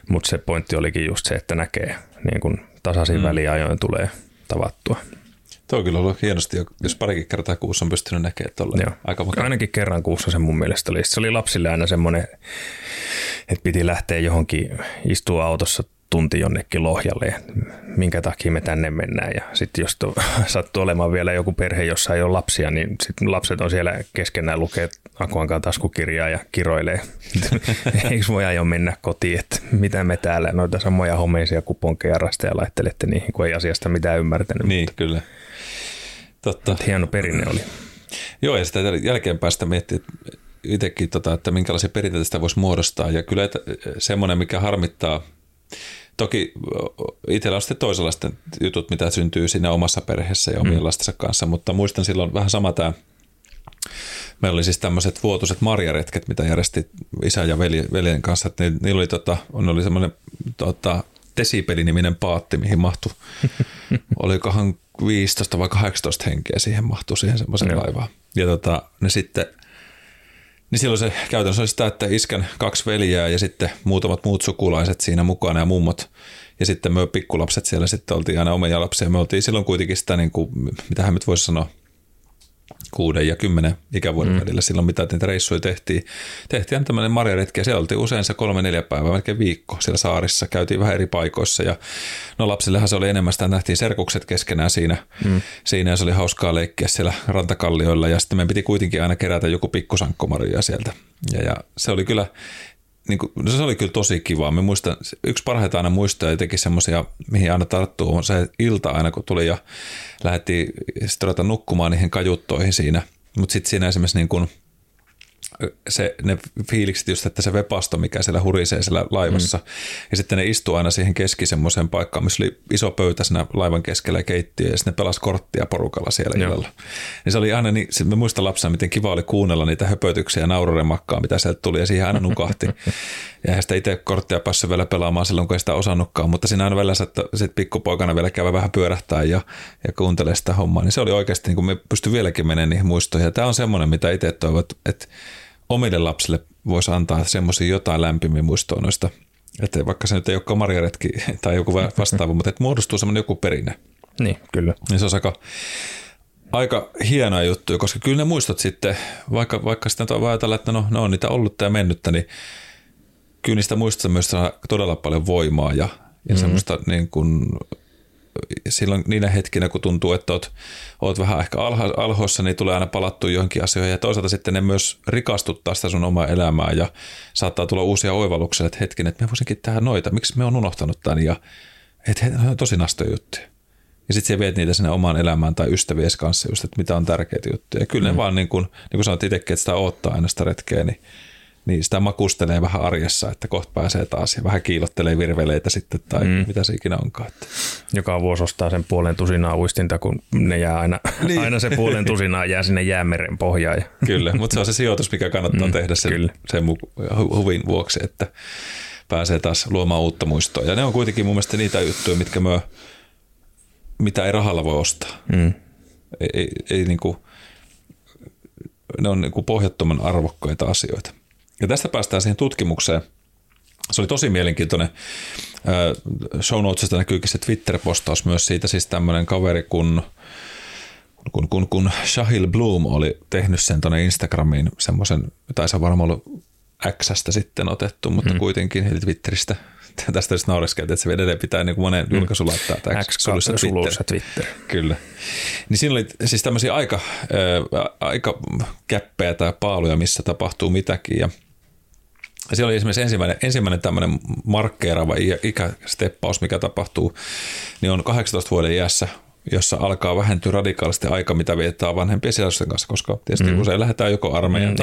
mutta se pointti olikin just se, että näkee niin kuin tasaisin mm. väliajoin tulee tavattua. Tuo on kyllä ollut hienosti, jos parikin kertaa kuussa on pystynyt näkemään tuolla. Joo. Aika Ainakin kerran kuussa se mun mielestä oli. Se oli lapsille aina semmoinen, että piti lähteä johonkin, istua autossa tunti jonnekin Lohjalle, minkä takia me tänne mennään. Ja sitten jos to, *laughs* sattuu olemaan vielä joku perhe, jossa ei ole lapsia, niin sitten lapset on siellä keskenään lukee Akuankaan taskukirjaa ja kiroilee. *laughs* Eikö voi jo mennä kotiin, että mitä me täällä noita samoja homeisia kuponkeja rasteja laittelette niihin, kun ei asiasta mitään ymmärtänyt. Niin, mutta, kyllä. Totta. Mutta hieno perinne oli. Joo, ja sitä jälkeenpäin sitä miettii, itsekin, tota, että minkälaisia perinteitä sitä voisi muodostaa. Ja kyllä että semmoinen, mikä harmittaa – Toki itsellä on sitten toisenlaisten jutut, mitä syntyy siinä omassa perheessä ja omien mm. lastensa kanssa, mutta muistan silloin vähän sama tämä Meillä oli siis tämmöiset vuotuiset marjaretket, mitä järjesti isä ja veli, veljen kanssa. Että niillä oli, tota, oli semmoinen tota, Desibeli-niminen paatti, mihin mahtui, *laughs* olikohan 15 vai 18 henkeä siihen mahtui siihen semmoisen laivaan. Ja tota, ne sitten – niin silloin se käytännössä oli sitä, että iskän kaksi veljää ja sitten muutamat muut sukulaiset siinä mukana ja mummot. Ja sitten me pikkulapset siellä sitten oltiin aina omia lapsia. Me oltiin silloin kuitenkin sitä, niin kuin, mitähän nyt voisi sanoa, kuuden ja kymmenen ikävuoden mm. välillä silloin, mitä niitä reissuja tehtiin. Tehtiin tämmöinen marjaretki ja siellä oltiin usein se kolme neljä päivää, melkein viikko siellä saarissa. Käytiin vähän eri paikoissa ja no lapsillehan se oli enemmän sitä, nähtiin serkukset keskenään siinä, mm. siinä ja se oli hauskaa leikkiä siellä rantakallioilla ja sitten meidän piti kuitenkin aina kerätä joku pikkusankkomaria sieltä. Ja, ja se oli kyllä niin kuin, no se oli kyllä tosi kiva. Me muistan, yksi parhaita aina muistoja jotenkin semmoisia, mihin aina tarttuu, on se ilta aina, kun tuli ja lähdettiin sitten nukkumaan niihin kajuttoihin siinä. Mutta sitten siinä esimerkiksi niin kuin se, ne fiilikset just, että se vepasto, mikä siellä hurisee siellä laivassa. Mm. Ja sitten ne istuu aina siihen keski semmoiseen paikkaan, missä oli iso pöytä siinä laivan keskellä ja keittiö, ja sitten ne pelas korttia porukalla siellä Joo. illalla. Niin se oli aina niin, mä muistan lapsena, miten kiva oli kuunnella niitä höpötyksiä ja naururemakkaa, mitä sieltä tuli, ja siihen aina nukahti. *laughs* ja eihän sitä itse korttia päässyt vielä pelaamaan silloin, kun ei sitä osannutkaan, mutta siinä aina välillä että sit pikkupoikana vielä käy vähän pyörähtää ja, ja kuuntelee sitä hommaa, niin se oli oikeasti, niin kuin me pysty vieläkin menemään niihin muistoihin. Ja tämä on semmoinen, mitä itse toivot, että omille lapsille voisi antaa semmoisia jotain lämpimiä muistoa noista, että vaikka se nyt ei ole kamariaretki *laughs* tai joku vastaava, mutta että muodostuu semmoinen joku perinne. Niin, kyllä. Niin se on aika, aika hienoa juttu, koska kyllä ne muistot sitten, vaikka, vaikka sitä voi ajatella, että no, ne on niitä ollutta ja mennyttä, niin kyllä niistä muistoista myös saa todella paljon voimaa ja, ja mm-hmm. semmoista niin kuin silloin niinä hetkinä, kun tuntuu, että oot, oot vähän ehkä alha, alhoissa, niin tulee aina palattua johonkin asioihin. Ja toisaalta sitten ne myös rikastuttaa sitä sun omaa elämää ja saattaa tulla uusia oivalluksia, että hetken, että me voisinkin tehdä noita. Miksi me on unohtanut tämän? Ja että he, on tosi nastoja juttuja. Ja sitten sä viet niitä sinne omaan elämään tai ystävies kanssa just, että mitä on tärkeitä juttuja. Ja kyllä mm. ne vaan niin kuin, niin kuin sanoit itsekin, että sitä odottaa aina sitä retkeä, niin niin sitä makustelee vähän arjessa, että kohta pääsee taas ja vähän kiilottelee virveleitä sitten tai mm. mitä se ikinä onkaan. Että. Joka vuosi ostaa sen puolen tusinaa uistinta, kun ne jää aina, *laughs* niin. aina se puolen tusinaa jää sinne jäämeren pohjaan. Ja. Kyllä, mutta se on se sijoitus, mikä kannattaa mm, tehdä sen, kyllä. sen huvin vuoksi, että pääsee taas luomaan uutta muistoa. Ja ne on kuitenkin mun mielestä niitä juttuja, mitkä myö, mitä ei rahalla voi ostaa. Mm. Ei, ei, ei niin kuin, ne on niin kuin pohjattoman arvokkaita asioita. Ja tästä päästään siihen tutkimukseen. Se oli tosi mielenkiintoinen. Show notesista näkyykin se Twitter-postaus myös siitä, siis tämmöinen kaveri kun, kun, kun, kun Shahil Bloom oli tehnyt sen tuonne Instagramiin semmoisen, tai se on varmaan ollut Xstä sitten otettu, mutta hmm. kuitenkin, eli Twitteristä. *laughs* Tästä olisi naureskeltu, että se edelleen pitää niin kuin monen hmm. julkaisu laittaa tämä X sulussa Twitter. Twitter. Kyllä. Niin siinä oli siis tämmöisiä aika, äh, aika käppejä tai paaluja, missä tapahtuu mitäkin. Ja siellä oli esimerkiksi ensimmäinen, ensimmäinen tämmöinen markkeeraava ikästeppaus, mikä tapahtuu, niin on 18 vuoden iässä, jossa alkaa vähentyä radikaalisti aika, mitä viettää vanhempien sisällösten kanssa, koska tietysti mm. usein lähdetään joko armeijan mm,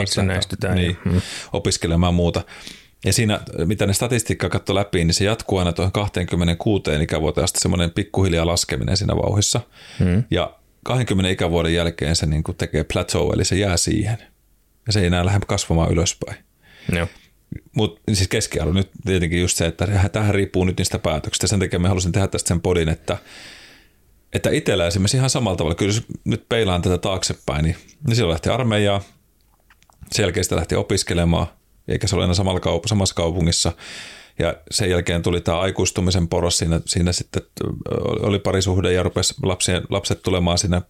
tai niin, mm. opiskelemaan muuta. Ja siinä, mitä ne statistiikkaa katsoi läpi, niin se jatkuu aina tuohon 26 ikävuoteen asti semmoinen pikkuhiljaa laskeminen siinä vauhissa. Mm. Ja 20 ikävuoden jälkeen se niin kuin tekee plateau, eli se jää siihen. Ja se ei enää lähde kasvamaan ylöspäin. Joo. Mutta siis keskiarvo nyt tietenkin just se, että tähän riippuu nyt niistä päätöksistä. Sen takia mä halusin tehdä tästä sen podin, että, että itsellä esimerkiksi ihan samalla tavalla, kyllä jos nyt peilaan tätä taaksepäin, niin, niin silloin lähti armeijaa, sitä lähti opiskelemaan, eikä se ole enää samalla kaup- samassa kaupungissa. Ja sen jälkeen tuli tämä aikuistumisen poros, siinä, siinä sitten oli parisuhde ja rupesi lapsien, lapset tulemaan siinä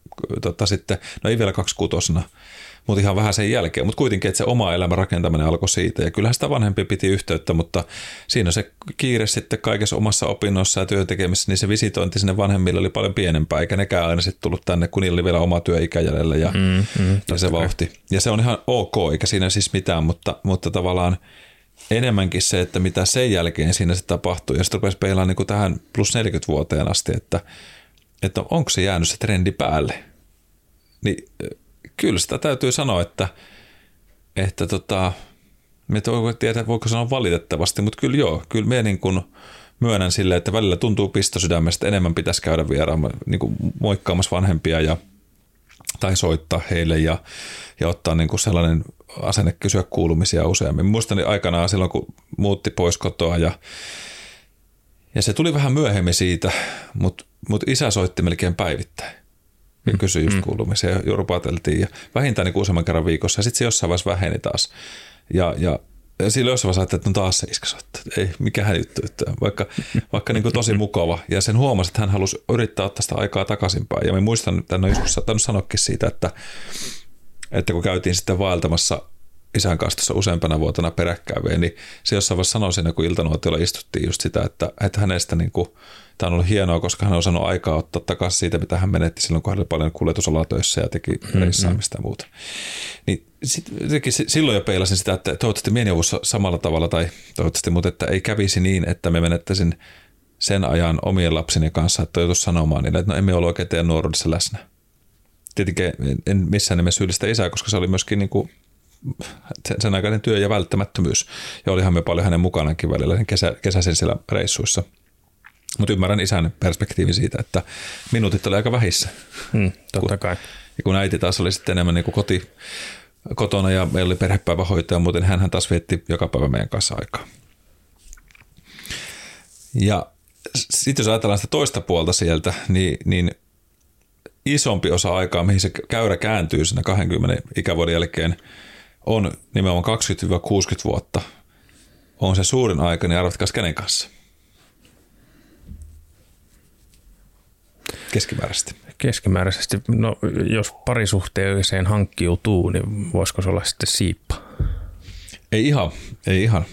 tota, sitten, no ei vielä kaksikuutosena, mutta ihan vähän sen jälkeen. Mutta kuitenkin, että se oma elämän rakentaminen alkoi siitä. Ja kyllähän sitä vanhempi piti yhteyttä, mutta siinä se kiire sitten kaikessa omassa opinnossa ja työntekemisessä, niin se visitointi sinne vanhemmille oli paljon pienempää, eikä nekään aina sitten tullut tänne, kun niillä oli vielä oma työikä jäljellä ja, mm, mm, ja se vauhti. Ja se on ihan ok, eikä siinä siis mitään, mutta, mutta tavallaan enemmänkin se, että mitä sen jälkeen siinä se tapahtui. Ja sitten rupesi peilaamaan niin kuin tähän plus 40 vuoteen asti, että, että onko se jäänyt se trendi päälle. Niin kyllä sitä täytyy sanoa, että, että tota, me ei tiedä, voiko sanoa valitettavasti, mutta kyllä joo, kyllä me niin kuin myönnän sille, että välillä tuntuu pistosydämestä, enemmän pitäisi käydä vieraan niin kuin moikkaamassa vanhempia ja, tai soittaa heille ja, ja ottaa niin kuin sellainen asenne kysyä kuulumisia useammin. Muistan aikanaan silloin, kun muutti pois kotoa ja, ja se tuli vähän myöhemmin siitä, mutta, mutta isä soitti melkein päivittäin ja kysyi just mm. kuulumisia ja rupateltiin ja vähintään niin useamman kerran viikossa ja sitten se jossain vaiheessa väheni taas. Ja, ja ja silloin jossain vaiheessa että no taas se iskä soittaa, ei, mikä juttu, että vaikka, *laughs* vaikka niin kuin tosi mukava. Ja sen huomasi, että hän halusi yrittää ottaa sitä aikaa takaisinpäin. Ja mä muistan, että hän on joskus saattanut sanoakin siitä, että, että kun käytiin sitten vaeltamassa isän kanssa tuossa useampana vuotena peräkkäin niin se jossain vaiheessa sanoi siinä, kun iltanuotiolla istuttiin just sitä, että, että hänestä niin kuin, tämä on ollut hienoa, koska hän on saanut aikaa ottaa takaisin siitä, mitä hän menetti silloin, kun hän oli paljon kuljetusalalla töissä ja teki mm-hmm. reissaamista ja muuta. Niin sit, silloin jo peilasin sitä, että toivottavasti mienivuus samalla tavalla tai toivottavasti, mutta että ei kävisi niin, että me menettäisin sen ajan omien lapseni kanssa, että joutuisi sanomaan niille, että no emme ole oikein teidän nuoruudessa läsnä. Tietenkin en missään nimessä syyllistä isää, koska se oli myöskin niin kuin sen aikainen työ ja välttämättömyys. Ja olihan me paljon hänen mukanakin välillä sen kesä, kesäisen siellä reissuissa. Mutta ymmärrän isän perspektiivin siitä, että minuutit oli aika vähissä. Mm, totta kai. Ja kun äiti taas oli sitten enemmän niin kuin koti, kotona ja meillä oli perhepäivähoitaja, muuten hän taas vietti joka päivä meidän kanssa aikaa. Ja sitten jos ajatellaan sitä toista puolta sieltä, niin, niin isompi osa aikaa, mihin se käyrä kääntyy siinä 20 ikävuoden jälkeen, on nimenomaan 20-60 vuotta. On se suurin aika, niin arvatkaa kenen kanssa? Keskimääräisesti. Keskimääräisesti, no jos parisuhteeseen hankkiutuu, niin voisiko se olla sitten siippa? Ei ihan, ei ihan.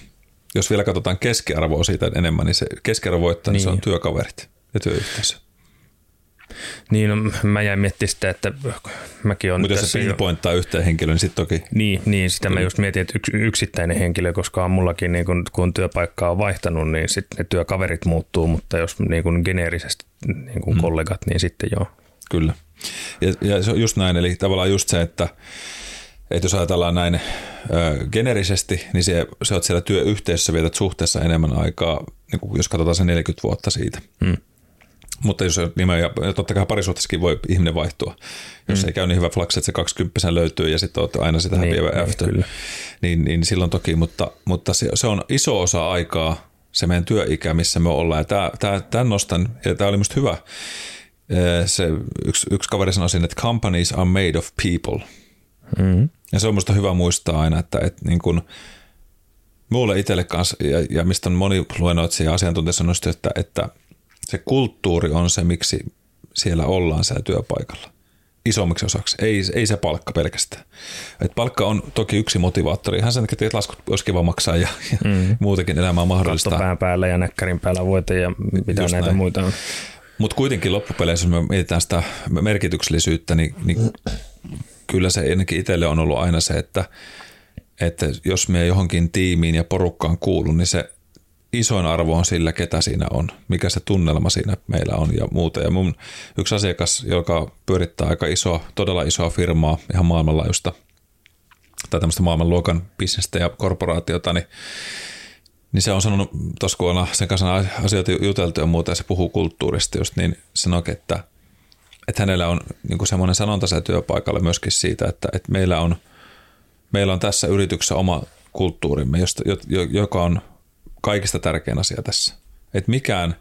Jos vielä katsotaan keskiarvoa siitä enemmän, niin se keskiarvo voittaa, niin. niin se on niin. työkaverit ja työyhteisö. Niin, no, mä jäin miettimään sitä, että mäkin on Mutta jos se pinpointtaa jo... yhteen henkilöön, niin sitten toki... Niin, niin sitä mä just mietin, että yks, yksittäinen henkilö, koska on mullakin, niin kun, kun työpaikka on vaihtanut, niin sitten ne työkaverit muuttuu, mutta jos niin kun geneerisesti niin kun mm. kollegat, niin sitten joo. Kyllä. Ja, ja se on just näin, eli tavallaan just se, että, että jos ajatellaan näin ö, generisesti, niin se, se oot siellä työyhteisössä vietät suhteessa enemmän aikaa, niin kuin jos katsotaan se 40 vuotta siitä. Mm. Mutta jos nimen, ja totta kai parisuhteessakin voi ihminen vaihtua. Jos mm. ei käy niin hyvä flaksi, että se 20 löytyy ja sitten olette aina sitä niin, happy niin, after, niin, niin, niin, silloin toki, mutta, mutta se, se, on iso osa aikaa se meidän työikä, missä me ollaan. Ja tämä, tämä, tämän nostan, ja tämä oli musta hyvä, se yksi, yksi kaveri sanoi että companies are made of people. Mm. Ja se on musta hyvä muistaa aina, että, että niin kun, mulle itselle kanssa, ja, ja mistä on moni luennoitsija ja asiantuntija sanonut, että, että se kulttuuri on se, miksi siellä ollaan siellä työpaikalla isommiksi osaksi. Ei, ei se palkka pelkästään. Et palkka on toki yksi motivaattori. Ihan sen takia, että laskut olisi kiva maksaa ja, ja mm. muutenkin elämää mahdollista. pään päällä ja näkkärin päällä voite ja mitä Just näitä näin. muita on. Mutta kuitenkin loppupeleissä, jos me mietitään sitä merkityksellisyyttä, niin, niin kyllä se ennenkin itselle on ollut aina se, että, että jos me johonkin tiimiin ja porukkaan kuulun, niin se isoin arvo on sillä, ketä siinä on, mikä se tunnelma siinä meillä on ja muuta. Ja mun yksi asiakas, joka pyörittää aika isoa, todella isoa firmaa, ihan maailmanlaajuista, tai tämmöistä maailmanluokan bisnestä ja korporaatiota, niin, niin se on sanonut, tuossa kun on sen kanssa asioita juteltu ja muuta, ja se puhuu kulttuurista just, niin sanoi, että, että hänellä on niin semmoinen sanonta se työpaikalle myöskin siitä, että, että meillä on, meillä on tässä yrityksessä oma kulttuurimme, josta, joka on kaikista tärkein asia tässä. Että mikään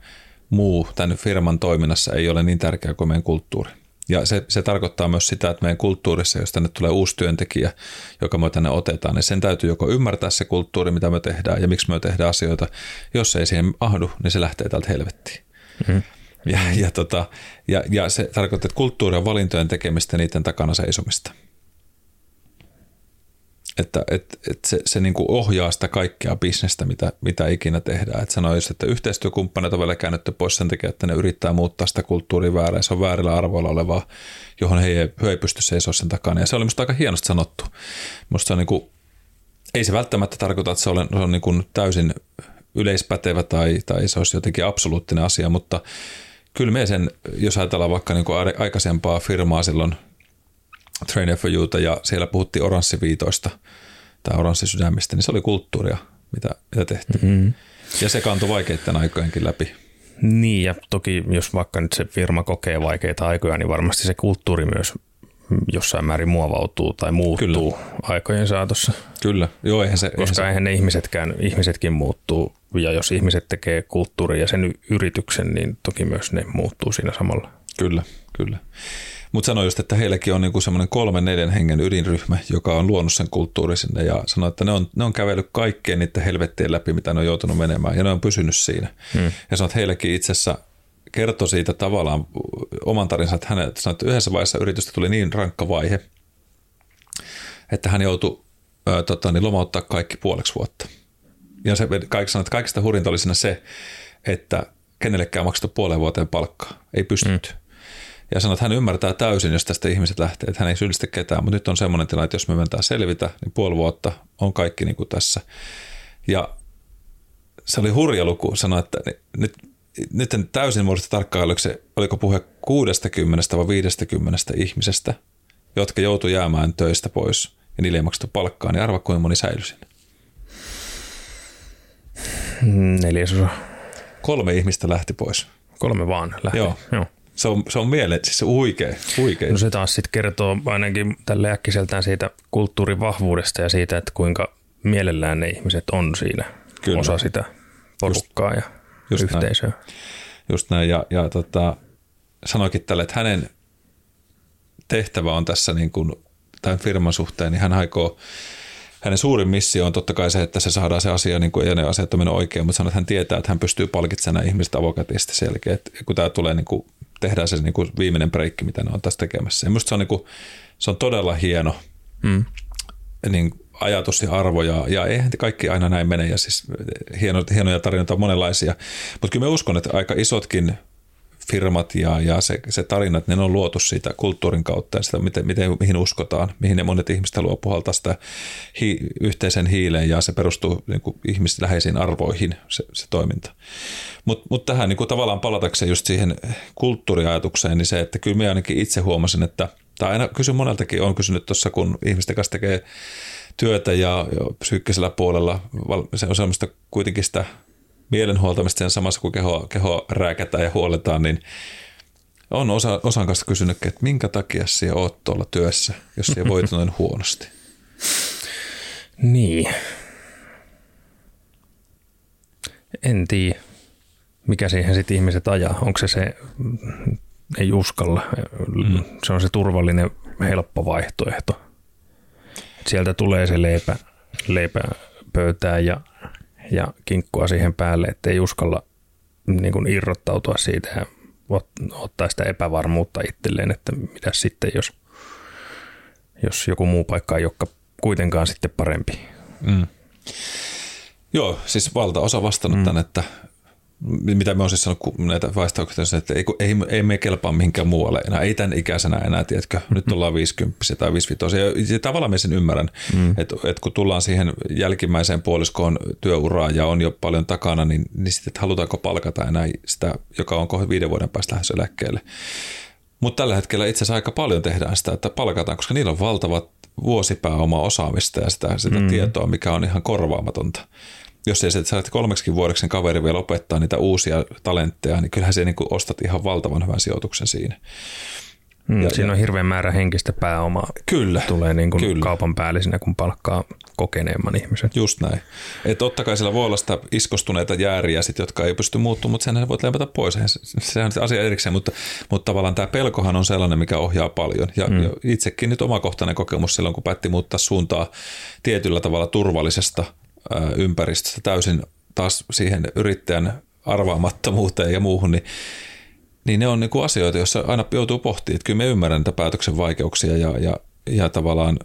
muu tämän firman toiminnassa ei ole niin tärkeä kuin meidän kulttuuri. Ja se, se tarkoittaa myös sitä, että meidän kulttuurissa, jos tänne tulee uusi työntekijä, joka me tänne otetaan, niin sen täytyy joko ymmärtää se kulttuuri, mitä me tehdään ja miksi me tehdään asioita. Jos ei siihen ahdu, niin se lähtee täältä helvettiin. Mm-hmm. Ja, ja, tota, ja, ja se tarkoittaa, että kulttuuri on valintojen tekemistä niiden takana seisomista että et, et se, se niin kuin ohjaa sitä kaikkea bisnestä, mitä, mitä ikinä tehdään. Et sanoisi, että yhteistyökumppanit on vielä käännetty pois sen takia, että ne yrittää muuttaa sitä kulttuuria väärää. Se on väärillä arvoilla olevaa, johon he ei, he ei pysty seisoa sen takana. Ja se oli minusta aika hienosti sanottu. Musta se on niin kuin, ei se välttämättä tarkoita, että se on, se on niin kuin täysin yleispätevä tai, tai se olisi jotenkin absoluuttinen asia, mutta kyllä me sen, jos ajatellaan vaikka niin kuin aikaisempaa firmaa silloin – Trainer for Youta ja siellä puhuttiin oranssiviitoista tai oranssisydämistä, niin se oli kulttuuria, mitä, mitä tehtiin. Mm-hmm. Ja se kantoi vaikeiden aikojenkin läpi. Niin, ja toki jos vaikka nyt se firma kokee vaikeita aikoja, niin varmasti se kulttuuri myös jossain määrin muovautuu tai muuttuu Kyllä. aikojen saatossa. Kyllä, joo eihän se... Koska eihän, se... eihän ne ihmisetkään, ihmisetkin muuttuu, ja jos ihmiset tekee kulttuuria ja sen yrityksen, niin toki myös ne muuttuu siinä samalla. Kyllä, kyllä. Mutta sanoi just, että heilläkin on niinku semmoinen kolmen neljän hengen ydinryhmä, joka on luonut sen kulttuuri sinne ja sanoi, että ne on, ne on kävellyt kaikkeen niiden helvettien läpi, mitä ne on joutunut menemään ja ne on pysynyt siinä. Hmm. Ja sanoi, että heilläkin itse asiassa kertoi siitä tavallaan oman tarinsa, että, hänet, sanoi, että yhdessä vaiheessa yritystä tuli niin rankka vaihe, että hän joutui ää, tota, niin lomauttaa kaikki puoleksi vuotta. Ja se kaikki sanoi, että kaikista hurinta oli siinä se, että kenellekään maksettu puoleen vuoteen palkkaa. Ei pystytty. Hmm ja sanoi, että hän ymmärtää täysin, jos tästä ihmiset lähtee, että hän ei syyllistä ketään, mutta nyt on semmoinen tilanne, että jos me mentää selvitä, niin puoli vuotta on kaikki niin kuin tässä. Ja se oli hurja luku, sanoi, että nyt, nyt en täysin muista tarkkaan, oliko, se, oliko puhe 60 vai 50 ihmisestä, jotka joutu jäämään töistä pois. ja niille ei maksettu palkkaa, niin arva kuinka moni säilyi sinne. Neljäsosa. Kolme ihmistä lähti pois. Kolme vaan lähti. Joo. Joo. Se on, se on mieleen, siis se huikea, huikea. No se taas sitten kertoo ainakin tälle äkkiseltään siitä kulttuurin vahvuudesta ja siitä, että kuinka mielellään ne ihmiset on siinä Kyllä. osa sitä porukkaa ja just näin. yhteisöä. Just näin, ja, ja tota, sanoikin tälle, että hänen tehtävä on tässä niin kuin, tämän firman suhteen, niin hän aikoo, hänen suurin missio on totta kai se, että se saadaan se asia, niin kuin, ja ne asiat on mennyt oikein, mutta sanoo, että hän tietää, että hän pystyy palkitsemaan ihmiset avokatisti selkeä, että kun tämä tulee, niin kuin, tehdään se niin kuin viimeinen breikki, mitä ne on tässä tekemässä. Ja musta se on, niin kuin, se on todella hieno Mm. niin ajatus ja arvo, ja, ja eihän kaikki aina näin mene, ja siis hieno, hienoja tarinoita on monenlaisia, mutta kyllä mä uskon, että aika isotkin firmat ja, ja se, se tarina, että ne on luotu siitä kulttuurin kautta ja sitä, miten, miten, mihin uskotaan, mihin ne monet ihmiset haluaa puhaltaa sitä hi, yhteisen hiileen ja se perustuu niin kuin ihmisläheisiin arvoihin se, se toiminta. Mutta mut tähän niin kuin tavallaan palatakseen just siihen kulttuuriajatukseen, niin se, että kyllä minä ainakin itse huomasin, että tai aina kysyn moneltakin, on kysynyt tuossa, kun ihmisten kanssa tekee työtä ja, ja psyykkisellä puolella se on semmoista kuitenkin sitä mielenhuoltamista sen samassa, kun keho, keho rääkätään ja huoletaan, niin on osa, osan kanssa kysynyt, että minkä takia sinä oot tuolla työssä, jos sinä voit noin huonosti. Niin. En tiedä, mikä siihen sitten ihmiset ajaa. Onko se se, ei uskalla. Mm. Se on se turvallinen, helppo vaihtoehto. Sieltä tulee se leipä, leipä pöytään ja, ja kinkkua siihen päälle, ettei uskalla niin kuin irrottautua siitä ja ot- ottaa sitä epävarmuutta itselleen, että mitä sitten, jos, jos joku muu paikka ei olekaan kuitenkaan sitten parempi. Mm. Joo, siis valtaosa vastannut mm. tämän, että mitä me on siis sanonut näitä vastauksia, että ei, ei, ei me kelpaa mihinkään muualle enää, ei tämän ikäisenä enää, tiedätkö, nyt ollaan 50 tai 55 ja tavallaan me sen ymmärrän, mm. että, että kun tullaan siihen jälkimmäiseen puoliskoon työuraa ja on jo paljon takana, niin, niin sitten, että halutaanko palkata enää sitä, joka on kohta viiden vuoden päästä lähes eläkkeelle. Mutta tällä hetkellä itse asiassa aika paljon tehdään sitä, että palkataan, koska niillä on valtavat vuosipääoma osaamista ja sitä, sitä mm. tietoa, mikä on ihan korvaamatonta jos ei sä kolmeksi vuodeksi sen kaveri vielä opettaa niitä uusia talentteja, niin kyllähän se niin kuin ostat ihan valtavan hyvän sijoituksen siinä. Mm, ja, siinä on hirveän määrä henkistä pääomaa. Kyllä. Tulee niin kuin kyllä. kaupan päällisenä, kun palkkaa kokeneemman ihmisen. Just näin. Että totta kai siellä voi olla sitä iskostuneita jääriä, sit, jotka ei pysty muuttumaan, mutta sen voit leipata pois. Sehän on se asia erikseen, mutta, mutta tavallaan tämä pelkohan on sellainen, mikä ohjaa paljon. Ja, mm. itsekin nyt omakohtainen kokemus silloin, kun päätti muuttaa suuntaa tietyllä tavalla turvallisesta ympäristöstä täysin taas siihen yrittäjän arvaamattomuuteen ja muuhun, niin, niin ne on niin kuin asioita, joissa aina joutuu pohtimaan, että kyllä me ymmärrän niitä päätöksen vaikeuksia ja, ja, ja tavallaan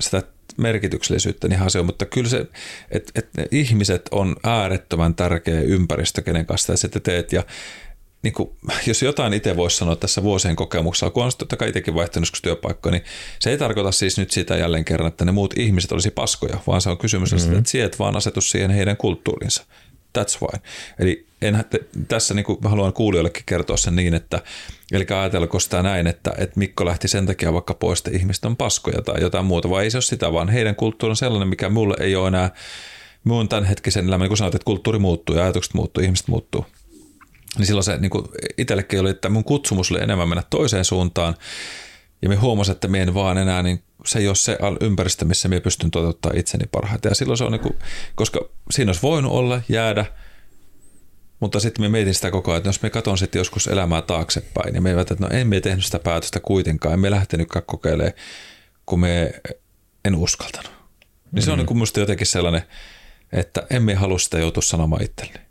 sitä merkityksellisyyttä, niin se on, mutta kyllä se, että, ne ihmiset on äärettömän tärkeä ympäristö, kenen kanssa sitä teet. Ja niin kuin, jos jotain itse voisi sanoa tässä vuosien kokemuksella, kun on totta kai itsekin vaihtanut työpaikkoja, niin se ei tarkoita siis nyt sitä jälleen kerran, että ne muut ihmiset olisi paskoja, vaan se on kysymys mm-hmm. siitä, että sieltä vaan asetu siihen heidän kulttuurinsa. That's why. Eli en, tässä niin kuin haluan kuulijoillekin kertoa sen niin, että eli ajatelko sitä näin, että, että Mikko lähti sen takia vaikka pois, että ihmiset on paskoja tai jotain muuta, vai ei se ole sitä, vaan heidän kulttuuri on sellainen, mikä mulle ei ole enää muun tämänhetkisen elämän, niin kun sanoit, että kulttuuri muuttuu ja ajatukset muuttuu, ihmiset muuttuu niin silloin se niin itsellekin oli, että mun kutsumus oli enemmän mennä toiseen suuntaan. Ja me huomasin, että me en vaan enää, niin se ei ole se ympäristö, missä me pystyn toteuttamaan itseni parhaiten. Ja silloin se on, niin kuin, koska siinä olisi voinut olla, jäädä, mutta sitten me mietin sitä koko ajan, että jos me katson sitten joskus elämää taaksepäin, ja me eivät, että no emme tehnyt sitä päätöstä kuitenkaan, emme lähtenytkään kokeilemaan, kun me en uskaltanut. Niin mm-hmm. se on niin kuin musta jotenkin sellainen, että emme halua sitä joutua sanomaan itselleni.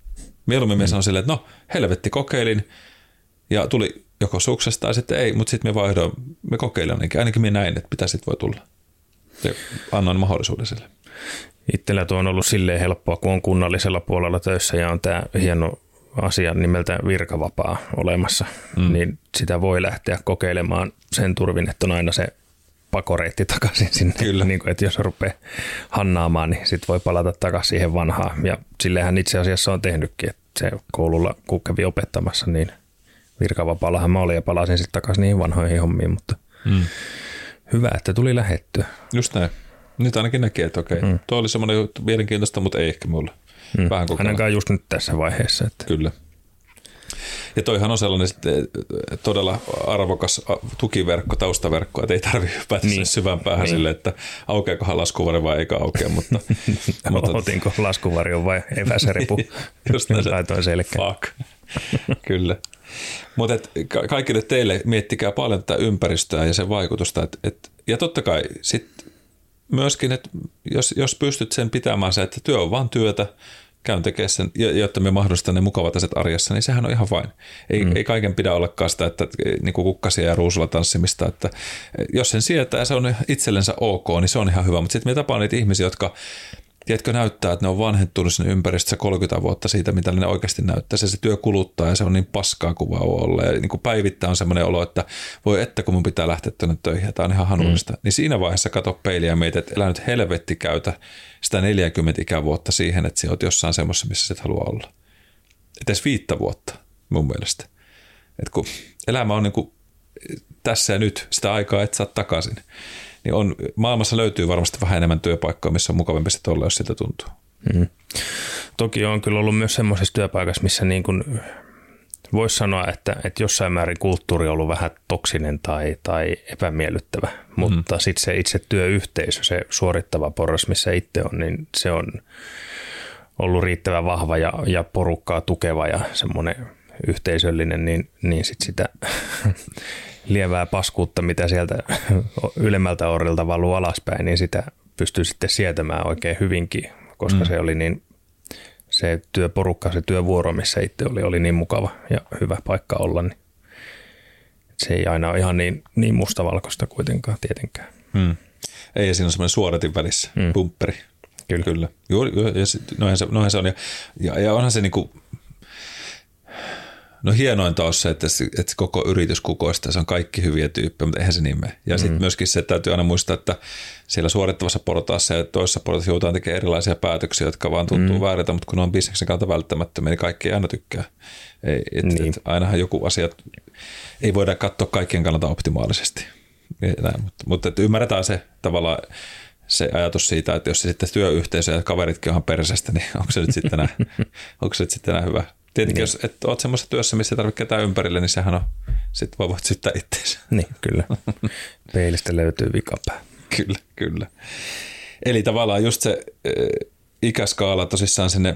Mieluummin mm. me sanon silleen, että no helvetti kokeilin ja tuli joko suksesta tai sitten ei, mutta sitten me vaihdoin, me kokeilin ainakin, ainakin me näin, että mitä sitten voi tulla. Ja annoin mahdollisuuden sille. Itsellä tuo on ollut silleen helppoa, kun on kunnallisella puolella töissä ja on tämä hieno asia nimeltä virkavapaa olemassa, mm. niin sitä voi lähteä kokeilemaan sen turvin, että on aina se pakoreitti takaisin sinne. Kyllä. Niin kuin, että jos rupeaa hannaamaan, niin sitten voi palata takaisin siihen vanhaan. Ja sillehän itse asiassa on tehnytkin, että se koululla, kun kävi opettamassa, niin virkavapaallahan mä olin ja palasin sitten takaisin niihin vanhoihin hommiin, mutta, mm. Hyvä, että tuli lähettyä. Just näin. Nyt ainakin näkee, että okei, mm. tuo oli semmoinen mielenkiintoista, mutta ei ehkä mulle. Mm. Vähän kokeilla. Ainakaan just nyt tässä vaiheessa. Että... Kyllä. Ja toihan on sellainen sitten todella arvokas tukiverkko, taustaverkko, että ei tarvitse *laughs* hypätä niin. syvään päähän niin. sille, että aukeakohan laskuvari vai eikä aukea. Mutta, *laughs* mutta... Otinko laskuvarjon vai eväseripu? *laughs* Just näin laitoin selkeä. Fuck. Kyllä. Mutta kaikille teille miettikää paljon tätä ympäristöä ja sen vaikutusta. Et, et, ja totta kai sit myöskin, että jos, jos pystyt sen pitämään se, että työ on vain työtä, käyn tekemään sen, jotta me mahdollistan ne mukavat asiat arjessa, niin sehän on ihan vain. Ei, mm. ei kaiken pidä olla sitä, että niin kuin kukkasia ja ruusulla tanssimista, että jos sen sietää se on itsellensä ok, niin se on ihan hyvä, mutta sitten me tapaan niitä ihmisiä, jotka tiedätkö, näyttää, että ne on vanhentunut sinne ympäristössä 30 vuotta siitä, mitä ne oikeasti näyttää. Se, se työ kuluttaa ja se on niin paskaa kuin vaan olla. Ja niin kuin päivittäin on semmoinen olo, että voi että kun mun pitää lähteä tuonne töihin, tämä on ihan hanullista. Mm. Niin siinä vaiheessa kato peiliä ja meitä, että elä nyt helvetti käytä sitä 40 ikävuotta siihen, että sä oot jossain semmoisessa, missä et halua olla. Et edes viittä vuotta mun mielestä. Et kun elämä on niin kuin tässä ja nyt, sitä aikaa et saa takaisin niin on, maailmassa löytyy varmasti vähän enemmän työpaikkoja, missä on mukavampi sitten olla, jos siltä tuntuu. Mm. Toki on kyllä ollut myös semmoisessa työpaikassa, missä niin kuin voisi sanoa, että, että jossain määrin kulttuuri on ollut vähän toksinen tai, tai epämiellyttävä, mutta mm. sitten se itse työyhteisö, se suorittava porras, missä itse on, niin se on ollut riittävän vahva ja, ja porukkaa tukeva ja semmoinen yhteisöllinen, niin, niin sit sitä *laughs* lievää paskuutta, mitä sieltä *laughs* ylemmältä orilta valuu alaspäin, niin sitä pystyy sitten sietämään oikein hyvinkin, koska mm. se oli niin, se työporukka, se työvuoro, missä itse oli, oli niin mukava ja hyvä paikka olla, niin se ei aina ole ihan niin, niin mustavalkoista kuitenkaan tietenkään. Mm. Ei, ja siinä on semmoinen suodatin välissä, mm. pumpperi. Kyllä. Kyllä. Joo, ja sit, noinhan, se, noinhan se on. Ja, ja, ja onhan se niinku, No hienointa on se, että, että koko yritys kukoistaa, se on kaikki hyviä tyyppejä, mutta eihän se niin mene. Ja mm. sitten myöskin se, että täytyy aina muistaa, että siellä suorittavassa portaassa ja toisessa portaassa joudutaan tekemään erilaisia päätöksiä, jotka vaan tuntuu mm. vääriltä, mutta kun ne on bisneksen kautta välttämättömiä, niin kaikki ei aina tykkää. Ei, et, niin. et, ainahan joku asia, ei voida katsoa kaikkien kannalta optimaalisesti. Näin, mutta, mutta että ymmärretään se tavallaan se ajatus siitä, että jos se sitten työyhteisö ja kaveritkin onhan persestä, niin *laughs* onko se nyt sitten enää, onko se nyt sitten enää hyvä? Tietenkin niin. jos et oot semmoisessa työssä, missä ei tarvitse ketään ympärille, niin sehän on, sit voi voit syyttää itseensä. *laughs* Niin, kyllä. Peilistä löytyy vikapää. kyllä, kyllä. Eli tavallaan just se äh, ikäskaala tosissaan sinne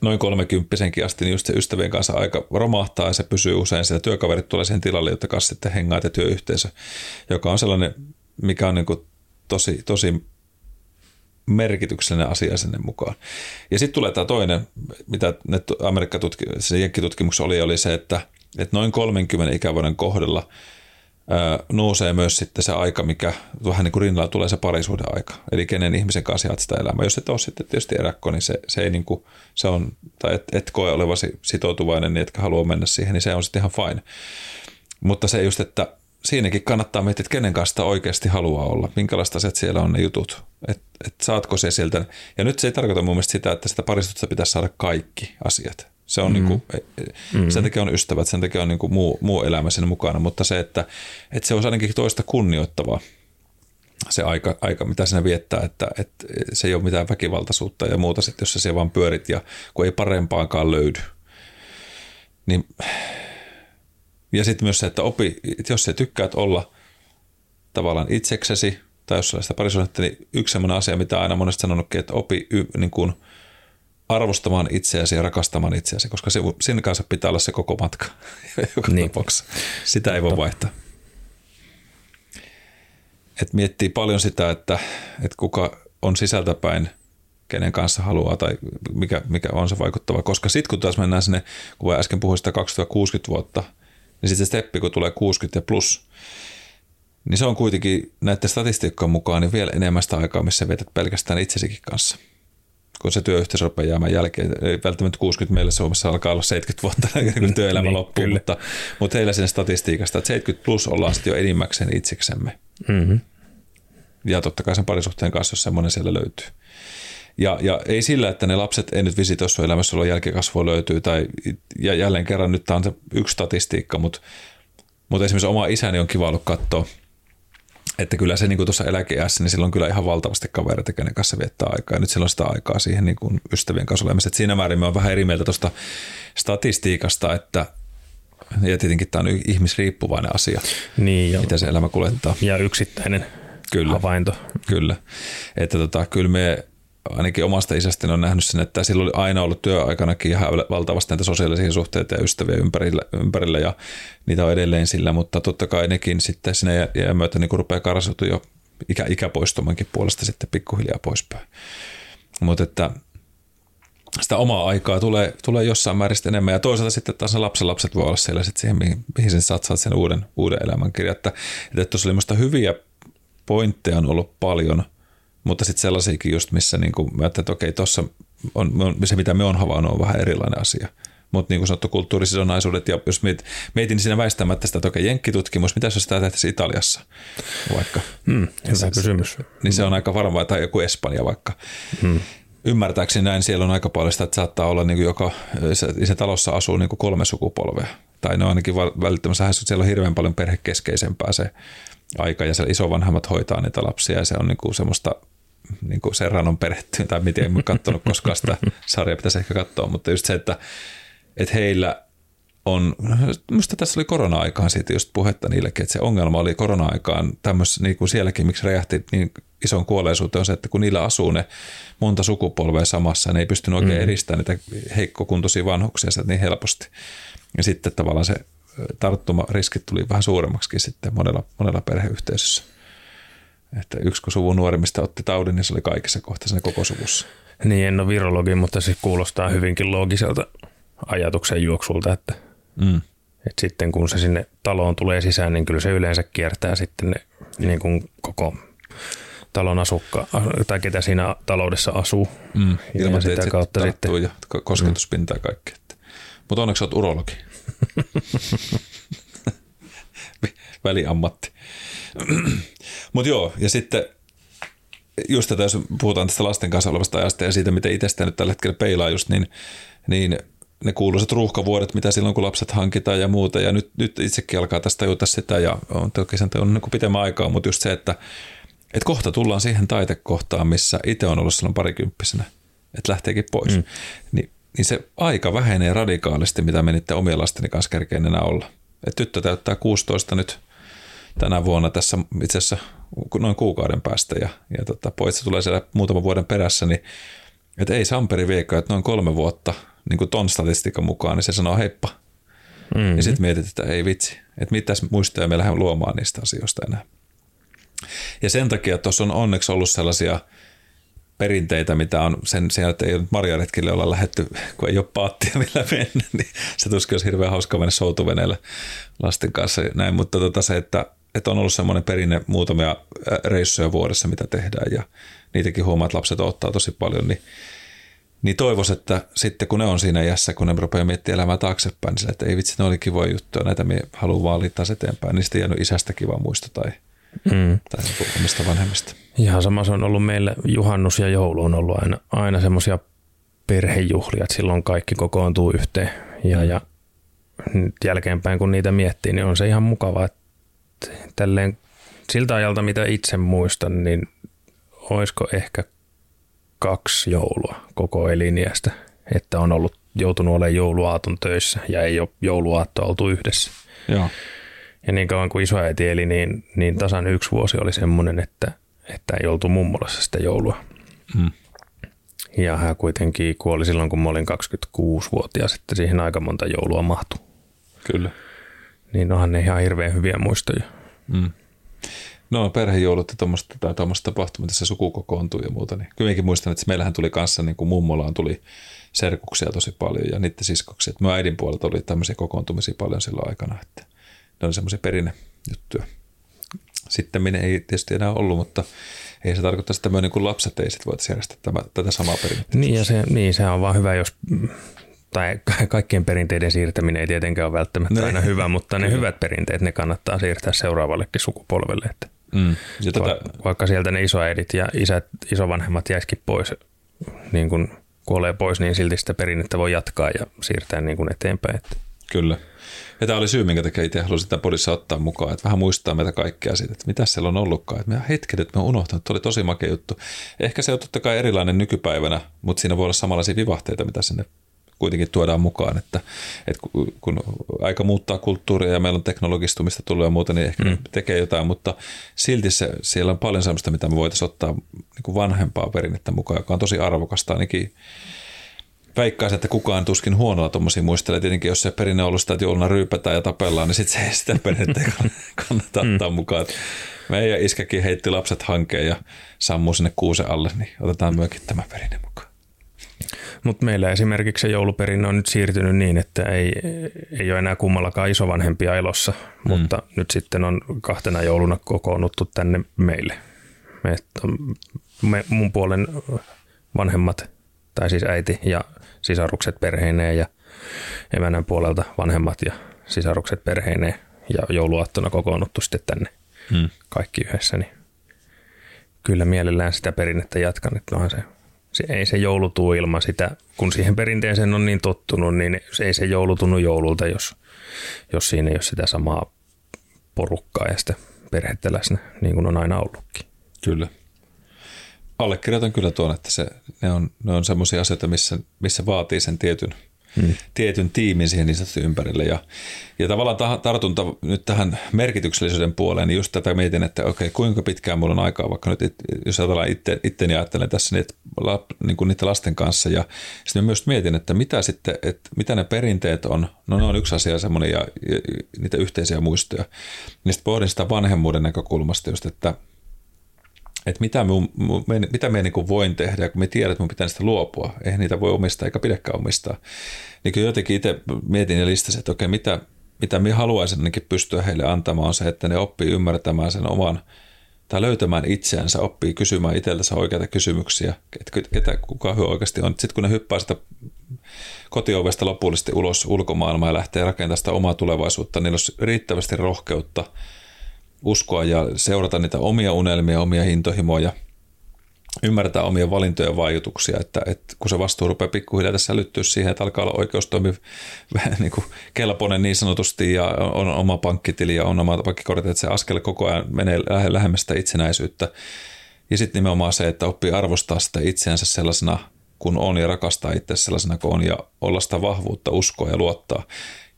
noin kolmekymppisenkin asti, niin just se ystävien kanssa aika romahtaa ja se pysyy usein siellä. Työkaverit tulee siihen tilalle, jotta kanssa sitten hengaat ja työyhteisö, joka on sellainen, mikä on niin kuin tosi, tosi merkityksellinen asia sinne mukaan. Ja sitten tulee tämä toinen, mitä Amerikkatutkimuksessa, jenkkitutkimuksessa oli, oli se, että, että noin 30 ikävuoden kohdalla ää, nousee myös sitten se aika, mikä vähän niin kuin rinnalla tulee se parisuuden aika. Eli kenen ihmisen kanssa jaat sitä elämää. Jos et ole sitten tietysti eräkko, niin se, se ei niin kuin, se on, tai et, et koe olevasi sitoutuvainen, niin etkä halua mennä siihen, niin se on sitten ihan fine. Mutta se just, että siinäkin kannattaa miettiä, että kenen kanssa oikeasti haluaa olla, minkälaista asiat siellä on ne jutut, että et saatko se sieltä. Ja nyt se ei tarkoita mun mielestä sitä, että sitä paristusta pitäisi saada kaikki asiat. Se on mm-hmm. niinku, mm-hmm. sen takia on ystävät, sen takia on niinku muu, muu elämä siinä mukana, mutta se, että, että se on ainakin toista kunnioittavaa se aika, aika mitä sinä viettää, että, että se ei ole mitään väkivaltaisuutta ja muuta sitten, jos sä siellä vaan pyörit ja kun ei parempaankaan löydy. Niin ja sitten myös se, että opi, että jos sä tykkäät olla tavallaan itseksesi, tai jos sitä parisuhdetta, niin yksi sellainen asia, mitä aina monesti sanonutkin, että opi y, niin kuin arvostamaan itseäsi ja rakastamaan itseäsi, koska se, sen kanssa pitää olla se koko matka *laughs* joka niin. tapauksessa. Sitä ei voi vaihtaa. Et miettii paljon sitä, että, että kuka on sisältäpäin, kenen kanssa haluaa tai mikä, mikä on se vaikuttava. Koska sitten kun taas mennään sinne, kun äsken puhuin sitä 2060 vuotta – niin sitten se steppi, kun tulee 60 ja plus, niin se on kuitenkin näiden statistiikkojen mukaan niin vielä enemmän sitä aikaa, missä vetät pelkästään itsesikin kanssa. Kun se työyhteisö rupeaa jäämään jälkeen. Ei välttämättä 60 meillä Suomessa alkaa olla 70 vuotta, *laughs* kun työelämä niin, loppuu, mutta, mutta heillä siinä statistiikasta, että 70 plus ollaan sitten jo enimmäkseen itseksemme. Mm-hmm. Ja totta kai sen parisuhteen kanssa, jos semmoinen siellä löytyy. Ja, ja ei sillä, että ne lapset ei nyt visitoi sun elämässä, olla jälkikasvua löytyy, tai ja jälleen kerran nyt tämä on se yksi statistiikka, mutta, mutta esimerkiksi oma isäni on kiva ollut katsoa että kyllä se niin kuin tuossa eläkeässä, niin silloin kyllä ihan valtavasti kavereita, kenen kanssa viettää aikaa. Ja nyt silloin sitä aikaa siihen niin kuin ystävien kanssa olemiseen. Siinä määrin me on vähän eri mieltä tuosta statistiikasta, että ja tietenkin tämä on ihmisriippuvainen asia, Niin, ja, mitä se elämä kuljettaa. ja yksittäinen Kyllä. havainto. Kyllä. Että tota, kyllä me ainakin omasta isästäni on nähnyt sen, että sillä oli aina ollut työaikanakin ihan valtavasti näitä sosiaalisia suhteita ja ystäviä ympärillä, ympärillä ja niitä on edelleen sillä, mutta totta kai nekin sitten sinne jää myötä niin rupeaa karsautua jo ikä, ikäpoistumankin puolesta sitten pikkuhiljaa poispäin. Mutta että sitä omaa aikaa tulee, tulee jossain määrin enemmän. Ja toisaalta sitten taas ne lapsenlapset voi olla siellä sitten siihen, mihin, mihin sen satsaat sen uuden, uuden elämänkirjan. Että, että tuossa oli musta hyviä pointteja on ollut paljon, mutta sitten sellaisiakin just, missä niin kuin, mä että okei, tuossa on, on, se, mitä me on havainnut, on vähän erilainen asia. Mutta niin kuin sanottu, kulttuurisidonnaisuudet, ja jos miet, mietin siinä väistämättä sitä, että okei, jenkkitutkimus, mitä jos tämä tehtäisiin Italiassa vaikka? Hmm, hyvä se, kysymys. Niin se on aika varmaa, tai joku Espanja vaikka. Hmm. Ymmärtääkseni näin, siellä on aika paljon sitä, että saattaa olla niin kuin joka, se, se talossa asuu niin kuin kolme sukupolvea. Tai ne on ainakin välittömässä, siellä on hirveän paljon perhekeskeisempää se aika, ja siellä isovanhemmat hoitaa niitä lapsia, ja se on niin kuin semmoista niin kuin Serranon perhetty, tai miten en katsonut koskaan sitä sarjaa, pitäisi ehkä katsoa, mutta just se, että, että heillä on, minusta tässä oli korona-aikaan siitä just puhetta niillekin, että se ongelma oli korona-aikaan tämmöisessä, niin kuin sielläkin, miksi räjähti niin ison kuolleisuuteen, on se, että kun niillä asuu ne monta sukupolvea samassa, ne ei pystynyt oikein mm. eristämään niitä heikkokuntoisia vanhuksia sieltä niin helposti. Ja sitten tavallaan se tarttumariskit tuli vähän suuremmaksi sitten monella, monella perheyhteisössä. Että yksi kun suvun nuorimmista otti taudin, niin se oli kaikissa kohta siinä koko suvussa. Niin, en ole virologi, mutta se kuulostaa hyvinkin loogiselta ajatuksen juoksulta, että, mm. että sitten kun se sinne taloon tulee sisään, niin kyllä se yleensä kiertää sitten ne, niin kuin koko talon asukka, tai ketä siinä taloudessa asuu. Mm. Ilman, ja sitä kautta sitten. Ja kosketuspintaa mm. kaikkea. Mutta onneksi olet urologi. *laughs* Väliammatti. Mutta joo, ja sitten just tätä, jos puhutaan tästä lasten kanssa olevasta ajasta ja siitä, miten itsestä nyt tällä hetkellä peilaa just, niin, niin ne kuuluisat ruuhkavuodet, mitä silloin kun lapset hankitaan ja muuta. Ja nyt, nyt itsekin alkaa tästä tajuta sitä ja on toki sen on niin pitemmän aikaa, mutta just se, että, että kohta tullaan siihen taitekohtaan, missä itse on ollut silloin parikymppisenä, että lähteekin pois. Mm. Niin, niin se aika vähenee radikaalisti, mitä menitte omien lasteni kanssa kerkeen enää olla. Et tyttö täyttää 16 nyt tänä vuonna tässä itse asiassa noin kuukauden päästä ja, ja tota, poitsa tulee siellä muutaman vuoden perässä, niin että ei Samperi viekään, että noin kolme vuotta niin kuin ton statistiikan mukaan, niin se sanoo heippa. Mm-hmm. Ja sitten mietit, että ei vitsi, että mitäs muistoja me lähdemme luomaan niistä asioista enää. Ja sen takia tuossa on onneksi ollut sellaisia perinteitä, mitä on sen sijaan, että ei ole marjaretkille olla lähetty, kun ei ole paattia millä mennä, niin se tuskin olisi hirveän hauska mennä soutuveneelle lasten kanssa näin, mutta tota se, että, että on ollut semmoinen perinne muutamia reissuja vuodessa, mitä tehdään ja niitäkin huomaa, että lapset ottaa tosi paljon, niin niin toivois, että sitten kun ne on siinä iässä, kun ne rupeaa miettimään elämää taaksepäin, niin sille, että ei vitsi, ne oli kivoja juttuja, näitä me haluan vaan liittää eteenpäin, niin sitten jäänyt isästä kiva muisto tai, mm. tai niinku omista vanhemmista. Ihan sama se on ollut meille juhannus ja joulu on ollut aina, aina semmoisia perhejuhlia, että silloin kaikki kokoontuu yhteen ja, mm. ja nyt jälkeenpäin kun niitä miettii, niin on se ihan mukava, että tälleen siltä ajalta, mitä itse muistan, niin olisiko ehkä kaksi joulua koko eliniästä, että on ollut joutunut olemaan jouluaaton töissä ja ei ole jouluaattoa oltu yhdessä. Joo. Ja niin kauan kuin isoäiti eli, niin, niin tasan yksi vuosi oli semmoinen, että, että ei oltu mummolassa sitä joulua. Mm. Ja hän kuitenkin kuoli silloin, kun mä olin 26-vuotias, että siihen aika monta joulua mahtui. Kyllä. Niin onhan ne ihan hirveän hyviä muistoja. Mm. No perhejoulut ja tuommoista, tai tuommoista tapahtumia, tässä suku kokoontuu ja muuta. Niin kyllä muistan, että meillähän tuli kanssa, niin kuin mummolaan tuli serkuksia tosi paljon ja niiden siskoksia. Että äidin puolelta oli tämmöisiä kokoontumisia paljon silloin aikana, että ne oli semmoisia perinnejuttuja. Sitten minä ei tietysti enää ollut, mutta ei se tarkoita sitä, että me niin lapset ei sitten voitaisiin järjestää tämä, tätä samaa perinnettä. Niin, ja se, niin, se on vaan hyvä, jos tai kaikkien perinteiden siirtäminen ei tietenkään ole välttämättä ne. aina hyvä, mutta ne hyvät perinteet, ne kannattaa siirtää seuraavallekin sukupolvelle. Että mm. ja tätä... Vaikka sieltä ne isoäidit ja isät, isovanhemmat jäisikin pois, niin kun kuolee pois, niin silti sitä perinnettä voi jatkaa ja siirtää niin kuin eteenpäin. Että Kyllä. Ja tämä oli syy, minkä takia itse halusin sitä podissa ottaa mukaan, että vähän muistaa meitä kaikkea siitä, että mitä siellä on ollutkaan. Että me hetket, että me on unohtanut, että oli tosi makea juttu. Ehkä se on totta kai erilainen nykypäivänä, mutta siinä voi olla samanlaisia vivahteita, mitä sinne kuitenkin tuodaan mukaan, että, että kun aika muuttaa kulttuuria ja meillä on teknologistumista tullut ja muuta, niin ehkä mm. tekee jotain, mutta silti se, siellä on paljon sellaista, mitä me voitaisiin ottaa niin kuin vanhempaa perinnettä mukaan, joka on tosi arvokasta ainakin veikkaisin, että kukaan tuskin huonolla tuommoisia muistelee. Tietenkin jos se perinne on ollut sitä, että jouluna ryypätään ja tapellaan, niin sitten se sitä perinnettä ei kannata *laughs* mm. ottaa mukaan. Meidän iskäkin heitti lapset hankeen ja sammuu sinne kuusen alle, niin otetaan myöskin tämä perinne mukaan. Mutta meillä esimerkiksi se jouluperinne on nyt siirtynyt niin, että ei, ei ole enää kummallakaan isovanhempia elossa, mm. mutta nyt sitten on kahtena jouluna kokoonnuttu tänne meille. Me, me, mun puolen vanhemmat, tai siis äiti ja sisarukset perheineen ja emänän puolelta vanhemmat ja sisarukset perheineen ja jouluaattona kokoonnuttu sitten tänne hmm. kaikki yhdessä, niin kyllä mielellään sitä perinnettä jatkan, että onhan se, se, ei se joulu tuu ilman sitä, kun siihen perinteeseen on niin tottunut, niin ei se joulu tunnu joululta, jos, jos siinä ei ole sitä samaa porukkaa ja sitä perhettä läsnä, niin kuin on aina ollutkin. Kyllä allekirjoitan kyllä tuon, että se, ne on, ne on semmoisia asioita, missä, missä vaatii sen tietyn, hmm. tietyn tiimin siihen niin ympärille. Ja, ja tavallaan ta, tartunta nyt tähän merkityksellisyyden puoleen, niin just tätä mietin, että okei, kuinka pitkään mulla on aikaa, vaikka nyt it, jos ajatellaan itse, itteni ajattelen tässä la, niin kuin niiden lasten kanssa. Ja sitten myös mietin, että mitä sitten, että mitä ne perinteet on. No ne on yksi asia semmoinen ja, ja niitä yhteisiä muistoja. Niin sitten pohdin sitä vanhemmuuden näkökulmasta just, että – että mitä, mun, me, mitä me niin voin tehdä, kun me tiedän, että mun pitää niistä luopua. Eihän niitä voi omistaa eikä pidäkään omistaa. Niin kyllä jotenkin itse mietin ja listasin, että okei, mitä, mitä minä haluaisin ainakin pystyä heille antamaan on se, että ne oppii ymmärtämään sen oman tai löytämään itseänsä, oppii kysymään itseltänsä oikeita kysymyksiä, että ketä, kuka hyö oikeasti on. Sitten kun ne hyppää sitä kotiovesta lopullisesti ulos ulkomaailmaan ja lähtee rakentamaan sitä omaa tulevaisuutta, niin olisi riittävästi rohkeutta – uskoa ja seurata niitä omia unelmia, omia hintohimoja, ymmärtää omia valintojen vaikutuksia, että, että kun se vastuu rupeaa pikkuhiljaa tässä älyttyä siihen, että alkaa olla oikeustoimi *laughs* niin kuin kelpoinen niin sanotusti ja on oma pankkitili ja on oma pankkikortti, että se askel koko ajan menee lähemmäs sitä itsenäisyyttä. Ja sitten nimenomaan se, että oppii arvostaa sitä itseänsä sellaisena kun on ja rakastaa itse sellaisena kuin on ja olla sitä vahvuutta, uskoa ja luottaa.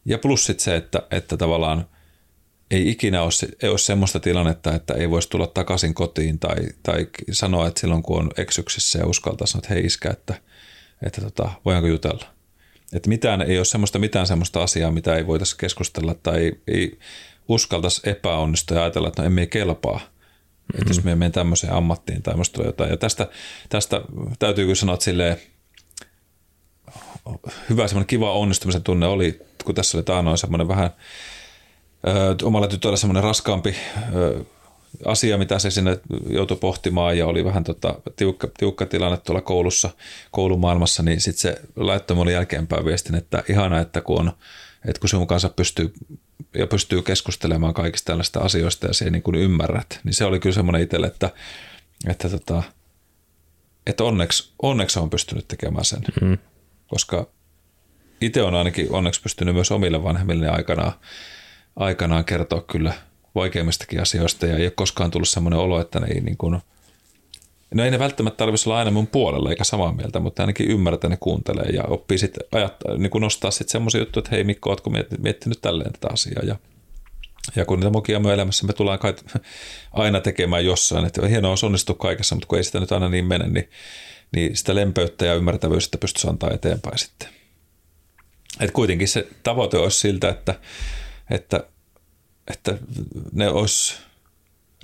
Ja plus sitten se, että, että tavallaan – ei ikinä ole, ei ole semmoista tilannetta, että ei voisi tulla takaisin kotiin tai, tai sanoa, että silloin kun on eksyksissä ja uskaltaa sanoa, että hei iskä, että, että tota, voidaanko jutella. Että mitään, ei ole semmoista, mitään semmoista asiaa, mitä ei voitaisiin keskustella tai ei, ei uskaltaisi epäonnistua ja ajatella, että no emme kelpaa. Mm-hmm. Että jos me menen tämmöiseen ammattiin tai musta jotain. Ja tästä, tästä täytyy kyllä sanoa, että silleen, hyvä semmoinen kiva onnistumisen tunne oli, kun tässä oli taanoin semmoinen vähän – omalla tytöllä semmoinen raskaampi asia, mitä se sinne joutui pohtimaan ja oli vähän tota, tiukka, tiukka tilanne tuolla koulussa, koulumaailmassa, niin sitten se laittoi mulle jälkeenpäin viestin, että ihana, että kun, on, että kun sinun kanssa pystyy ja pystyy keskustelemaan kaikista tällaista asioista ja se niin kuin ymmärrät, niin se oli kyllä semmoinen itselle, että, että, tota, että onneksi, onneksi on pystynyt tekemään sen, mm. koska itse on ainakin onneksi pystynyt myös omille vanhemmille aikanaan aikanaan kertoa kyllä vaikeimmistakin asioista ja ei ole koskaan tullut semmoinen olo, että ne ei niin kuin, no ei ne välttämättä tarvitsisi olla aina mun puolella eikä samaa mieltä, mutta ainakin ymmärtää ne kuuntelee ja oppii sitten niin kuin nostaa sitten semmoisia juttuja, että hei Mikko, ootko miettinyt tälleen tätä asiaa ja ja kun niitä mokia me elämässä me tullaan kai *laughs* aina tekemään jossain, että hienoa on onnistu kaikessa, mutta kun ei sitä nyt aina niin mene, niin, niin sitä lempeyttä ja ymmärtävyyttä pystyisi antaa eteenpäin sitten. Et kuitenkin se tavoite olisi siltä, että että, että ne olisi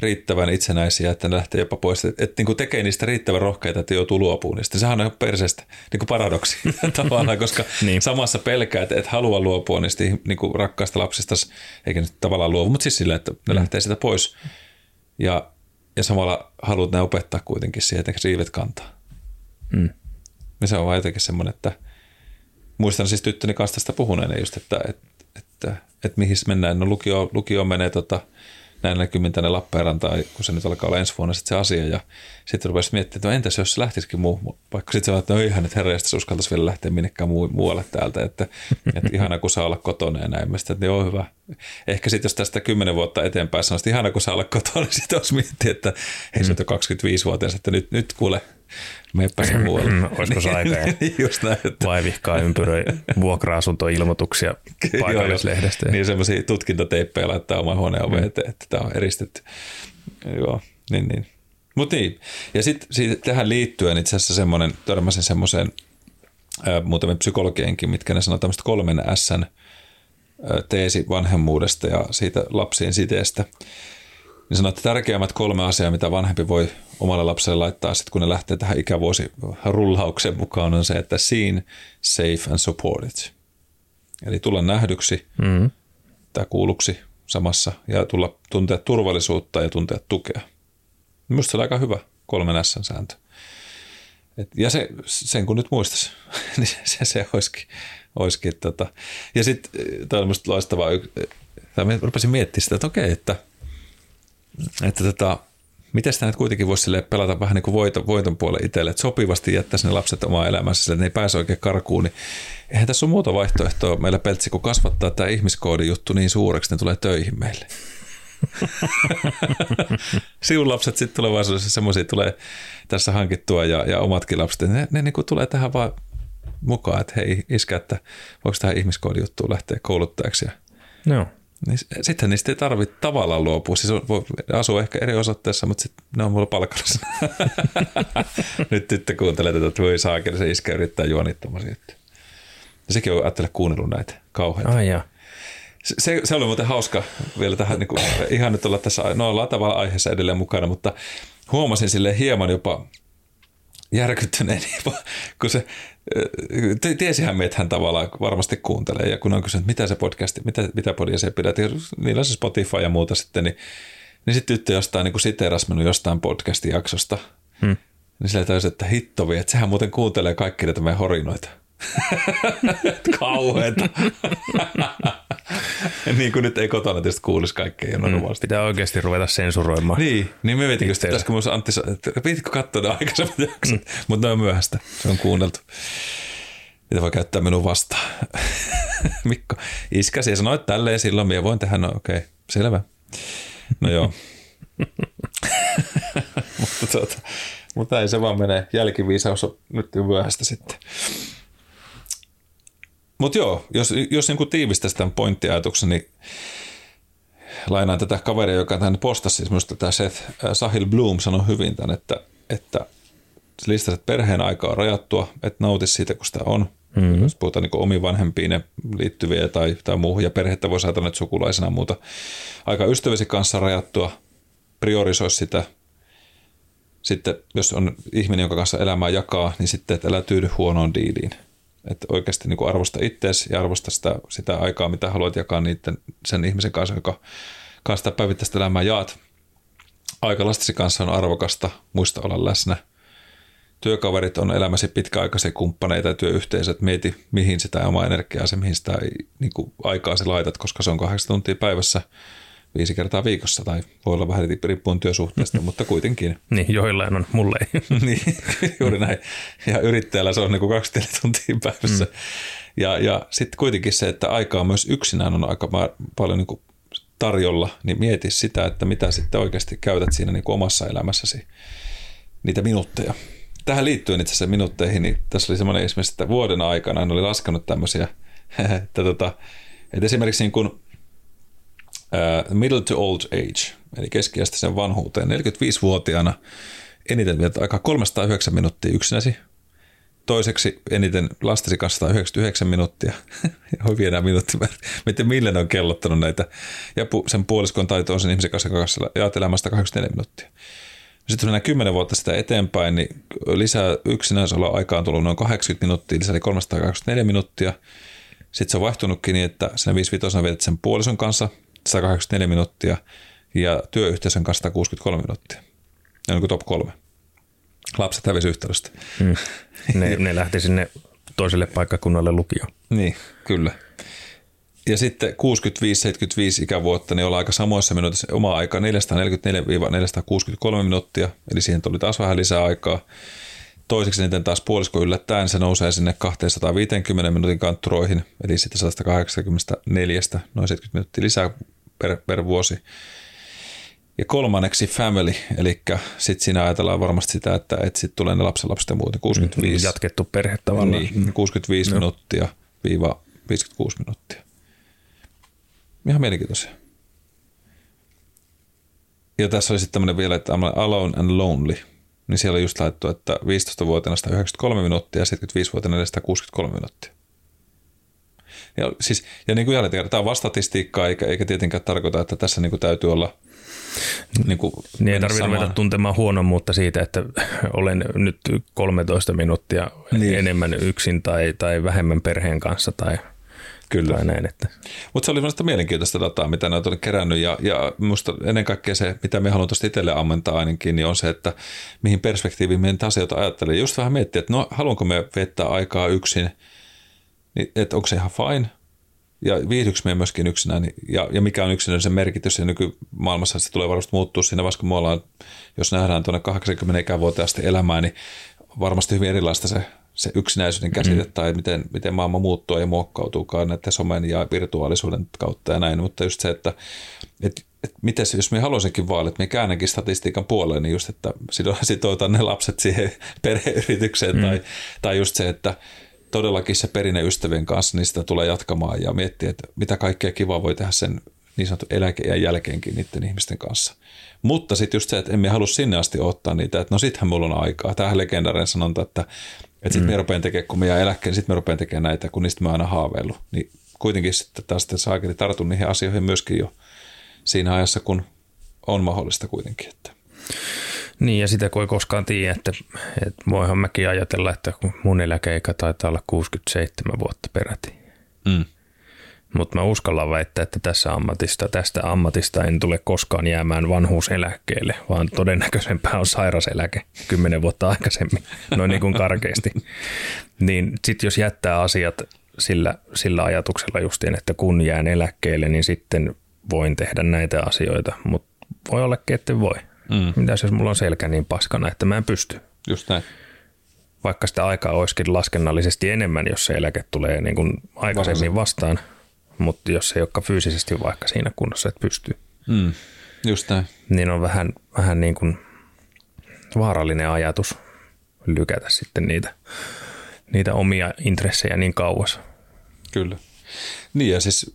riittävän itsenäisiä, että ne lähtee jopa pois, että, että niin kuin tekee niistä riittävän rohkeita, että joutuu luopumaan niistä. Sehän on ihan perseestä niin kuin paradoksi *laughs* tavallaan, koska *laughs* niin. samassa pelkää, että et halua luopua niistä niin kuin rakkaista lapsista, eikä nyt tavallaan luovu, mutta siis sillä, että ne mm. lähtee sitä pois. Ja, ja samalla haluat ne opettaa kuitenkin siihen, että siivet kantaa. Mm. Ja se on vaan jotenkin semmoinen, että muistan siis tyttöni kanssa tästä puhuneena just, että, että että, että mihin mennään. No lukio, lukio menee tota, näin kymmin tänne Lappeenrantaan, kun se nyt alkaa olla ensi vuonna sit se asia. Ja sitten rupesi miettimään, että no entäs jos se lähtisikin muu, vaikka sitten se että no ihan, että herra, se uskaltaisi vielä lähteä minnekään muu, muualle täältä, että, että ihana kun saa olla kotona ja näin. Mä sitten, että joo hyvä. Ehkä sitten jos tästä kymmenen vuotta eteenpäin sanoisi, että ihana kun saa olla kotona, *laughs* niin sitten olisi miettiä, että hei se on 25-vuotias, että nyt, nyt kuule, meppä muualle. Mm, olisiko se aika? *laughs* Just näin. Että... Vaivihkaa ympyröi vuokra-asuntoilmoituksia paikallislehdestä. niin semmoisia tutkintateippejä laittaa oman huoneen oveen, mm. että, että tämä on eristetty. Joo, niin niin. Mutta niin, ja sitten tähän liittyen itse asiassa semmoinen, törmäsin semmoiseen muutamien psykologienkin, mitkä ne sanoo tämmöistä kolmen Sn teesi vanhemmuudesta ja siitä lapsiin siteestä. Niin sanoo, että tärkeimmät kolme asiaa, mitä vanhempi voi omalle lapselle laittaa sitten, kun ne lähtee tähän ikävuosi rullaukseen mukaan, on se, että seen, safe and supported. Eli tulla nähdyksi mm-hmm. tai kuulluksi samassa ja tulla tuntea turvallisuutta ja tuntea tukea. Minusta se on aika hyvä kolmen S-sääntö. Et, ja se, sen kun nyt muistaisi, *laughs* niin se, se olisikin. olisikin tota. Ja sitten tämä on minusta loistavaa, tai rupesin miettimään sitä, että okei, että, että tota, miten sitä nyt kuitenkin voisi pelata vähän niin kuin voiton, voiton puolelle itselle, että sopivasti jättäisi ne lapset omaa elämänsä, että ne ei pääse oikein karkuun, niin eihän tässä ole muuta vaihtoehtoa meillä peltsi, kun kasvattaa tämä ihmiskoodin juttu niin suureksi, ne tulee töihin meille. *laughs* Sinun lapset sitten tulevaisuudessa semmoisia tulee tässä hankittua ja, ja omatkin lapset, ne, ne niin kuin tulee tähän vaan mukaan, että hei iskä, että voiko tähän ihmiskoodin juttuun lähteä kouluttajaksi. Ja, no. Niin sitten niistä ei tarvitse tavallaan luopua. Siis voi asua ehkä eri osoitteessa, mutta sitten ne on mulla palkalla. *laughs* Nyt tyttö kuuntelee tätä, että voi saakeli se iskä yrittää juonittomasi. Ja sekin on ajattele kuunnellut näitä kauheita. Ai ja. Se, se oli muuten hauska vielä tähän, niin kuin, ihan nyt olla tässä, no ollaan tavallaan aiheessa edelleen mukana, mutta huomasin sille hieman jopa järkyttyneen, *laughs* kun se, tiesihän meitä hän tavallaan varmasti kuuntelee, ja kun on kysynyt, mitä se podcasti, mitä, mitä podia se pidät, ja niillä se Spotify ja muuta sitten, niin, niin sitten tyttö jostain niin siteeras minun jostain podcastin jaksosta, hmm. niin sillä täysin, että hittovi, että sehän muuten kuuntelee kaikki näitä meidän horinoita. *laughs* Kauheeta. *laughs* niin kuin nyt ei kotona tietysti kuulisi kaikkea mm, Pitää oikeasti ruveta sensuroimaan. Niin, niin me mietin, että pitäisikö myös Antti, että pitäisikö katsoa ne aikaisemmat jaksot, mm. mutta ne on myöhäistä. Se on kuunneltu. Mitä voi käyttää minun vastaan? *laughs* Mikko, iskäsi ja sanoit tälleen silloin, minä voin tehdä, no okei, okay, selvä. No joo. mutta, tuota, mutta ei se vaan mene. Jälkiviisaus on nyt myöhäistä sitten. Mutta joo, jos, jos niin tiivistäisi tämän pointtiajatuksen, niin lainaan tätä kaveria, joka tämän postasi, siis minusta tämä Seth äh, Sahil Bloom sanoi hyvin tämän, että, että listasi, että perheen aika on rajattua, että nautisi siitä, kun sitä on. Mm-hmm. Jos puhutaan niin omiin vanhempiin liittyviä tai, tai muuhun, ja perhettä voi saada nyt sukulaisena muuta. Aika ystäväsi kanssa rajattua, priorisoi sitä. Sitten jos on ihminen, jonka kanssa elämää jakaa, niin sitten, että älä tyydy huonoon diiliin – että oikeasti niin kuin arvosta itseäsi ja arvosta sitä, sitä aikaa, mitä haluat jakaa niiden, sen ihmisen kanssa, joka kanssa päivittäistä elämää jaat. Aika lastesi kanssa on arvokasta, muista olla läsnä. Työkaverit on elämäsi pitkäaikaisia kumppaneita ja työyhteisöt. Mieti, mihin sitä omaa energiaa, se mihin sitä niin kuin aikaa se laitat, koska se on kahdeksan tuntia päivässä – viisi kertaa viikossa, tai voi olla vähän riippuen työsuhteesta, *laughs* mutta kuitenkin. niin, joillain on, mulle ei. *laughs* niin, juuri näin. Ja yrittäjällä se on niin kuin 24 tuntia päivässä. Mm. Ja, ja sitten kuitenkin se, että aikaa myös yksinään on aika paljon niin kuin tarjolla, niin mieti sitä, että mitä sitten oikeasti käytät siinä niin kuin omassa elämässäsi, niitä minuutteja. Tähän liittyen itse asiassa minuutteihin, niin tässä oli semmoinen esimerkiksi, että vuoden aikana en oli laskenut tämmöisiä, *laughs* että, tota, että esimerkiksi niin kuin middle to old age, eli keskiasteisen vanhuuteen. 45-vuotiaana eniten vietä aikaa 309 minuuttia yksinäsi. Toiseksi eniten lastesi kanssa 199 minuuttia. *laughs* Oi vielä minuutti. *laughs* Miten millä ne on kellottanut näitä. Ja sen puoliskon taito on sen ihmisen kanssa, kanssa jaat elämästä 84 minuuttia. Sitten mennään 10 vuotta sitä eteenpäin, niin lisää yksinäisellä aikaan tullut noin 80 minuuttia, lisää 324 minuuttia. Sitten se on vaihtunutkin niin, että sinä 55 vietät sen puolison kanssa 184 minuuttia ja työyhteisön kanssa 163 minuuttia. Ne on niin top kolme. Lapset hävisi yhtälöstä. Mm. Ne, ne lähti sinne toiselle paikkakunnalle lukio. Niin, kyllä. Ja sitten 65-75 ikävuotta, niin ollaan aika samoissa minuutissa. Oma aika 444-463 minuuttia, eli siihen tuli taas vähän lisää aikaa. Toiseksi niiden taas puolisko yllättäen se nousee sinne 250 minuutin kantturoihin, eli sitten 184, noin 70 minuuttia lisää per, per vuosi. Ja kolmanneksi family, eli sitten siinä ajatellaan varmasti sitä, että, että sitten tulee ne lapsenlapset ja muuten 65. Jatkettu perhe tavallaan. Niin, 65 no. minuuttia viiva 56 minuuttia. Ihan mielenkiintoisia. Ja tässä oli sitten tämmöinen vielä, että Alone and Lonely – niin siellä on just laittu, että 15-vuotiaana 193 minuuttia ja 75-vuotiaana 463 minuuttia. Ja, siis, ja niin kuin jälleen tämä on vastatistiikkaa, eikä, eikä tietenkään tarkoita, että tässä niin kuin täytyy olla niin, kuin niin ei tarvitse ruveta tuntemaan huonommuutta siitä, että olen nyt 13 minuuttia niin. enemmän yksin tai, tai vähemmän perheen kanssa tai – Kyllä. Tai näin, että. Mutta se oli minusta mielenkiintoista dataa, mitä ne on kerännyt ja, ja minusta ennen kaikkea se, mitä me haluan tuosta itselle ammentaa ainakin, niin on se, että mihin perspektiiviin meidän asioita ajattelee. Just vähän miettiä, että no haluanko me viettää aikaa yksin, niin, että onko se ihan fine, ja viihdyks me myöskin yksinään, ja, ja mikä on yksinäisen merkitys, ja nykymaailmassa se tulee varmasti muuttua siinä vaiheessa, kun me ollaan, jos nähdään tuonne 80 ikävuotiaasti elämää, niin varmasti hyvin erilaista se se yksinäisyyden käsite mm. tai miten, miten maailma muuttuu ja muokkautuukaan näiden somen ja virtuaalisuuden kautta ja näin, mutta just se, että et, et miten se, jos me haluaisinkin vaan, että me käännänkin statistiikan puoleen, niin just, että *laughs* sitoutan ne lapset siihen *laughs* perheyritykseen mm. tai, tai just se, että todellakin se perinne ystävien kanssa, niin sitä tulee jatkamaan ja miettiä, että mitä kaikkea kivaa voi tehdä sen niin sanottu eläkeijän jälkeenkin niiden ihmisten kanssa. Mutta sitten just se, että emme halua sinne asti ottaa niitä, että no sittenhän mulla on aikaa. Tähän legendaarinen sanonta, että että sitten mm. me rupean tekemään, kun me jää eläkkeen, sitten me rupean tekemään näitä, kun niistä mä aina haaveillut. Niin kuitenkin sitten taas sitten saakeli tartun niihin asioihin myöskin jo siinä ajassa, kun on mahdollista kuitenkin. Että. Niin ja sitä kun ei koskaan tiedä, että, että voihan mäkin ajatella, että mun eläkeikä taitaa olla 67 vuotta peräti. Mm. Mutta mä uskallan väittää, että tässä ammatista, tästä ammatista en tule koskaan jäämään vanhuuseläkkeelle, vaan todennäköisempää on sairaseläke kymmenen vuotta aikaisemmin, noin niin kuin karkeasti. Niin sitten jos jättää asiat sillä, sillä ajatuksella justiin, että kun jään eläkkeelle, niin sitten voin tehdä näitä asioita, mutta voi olla, että voi. Mm. Mitäs jos mulla on selkä niin paskana, että mä en pysty? Just näin. Vaikka sitä aikaa olisikin laskennallisesti enemmän, jos se eläke tulee niin kuin aikaisemmin vastaan – mutta jos ei olekaan fyysisesti vaikka siinä kunnossa, että pystyy. Mm, just näin. Niin on vähän, vähän niin kuin vaarallinen ajatus lykätä sitten niitä, niitä omia intressejä niin kauas. Kyllä. Niin ja siis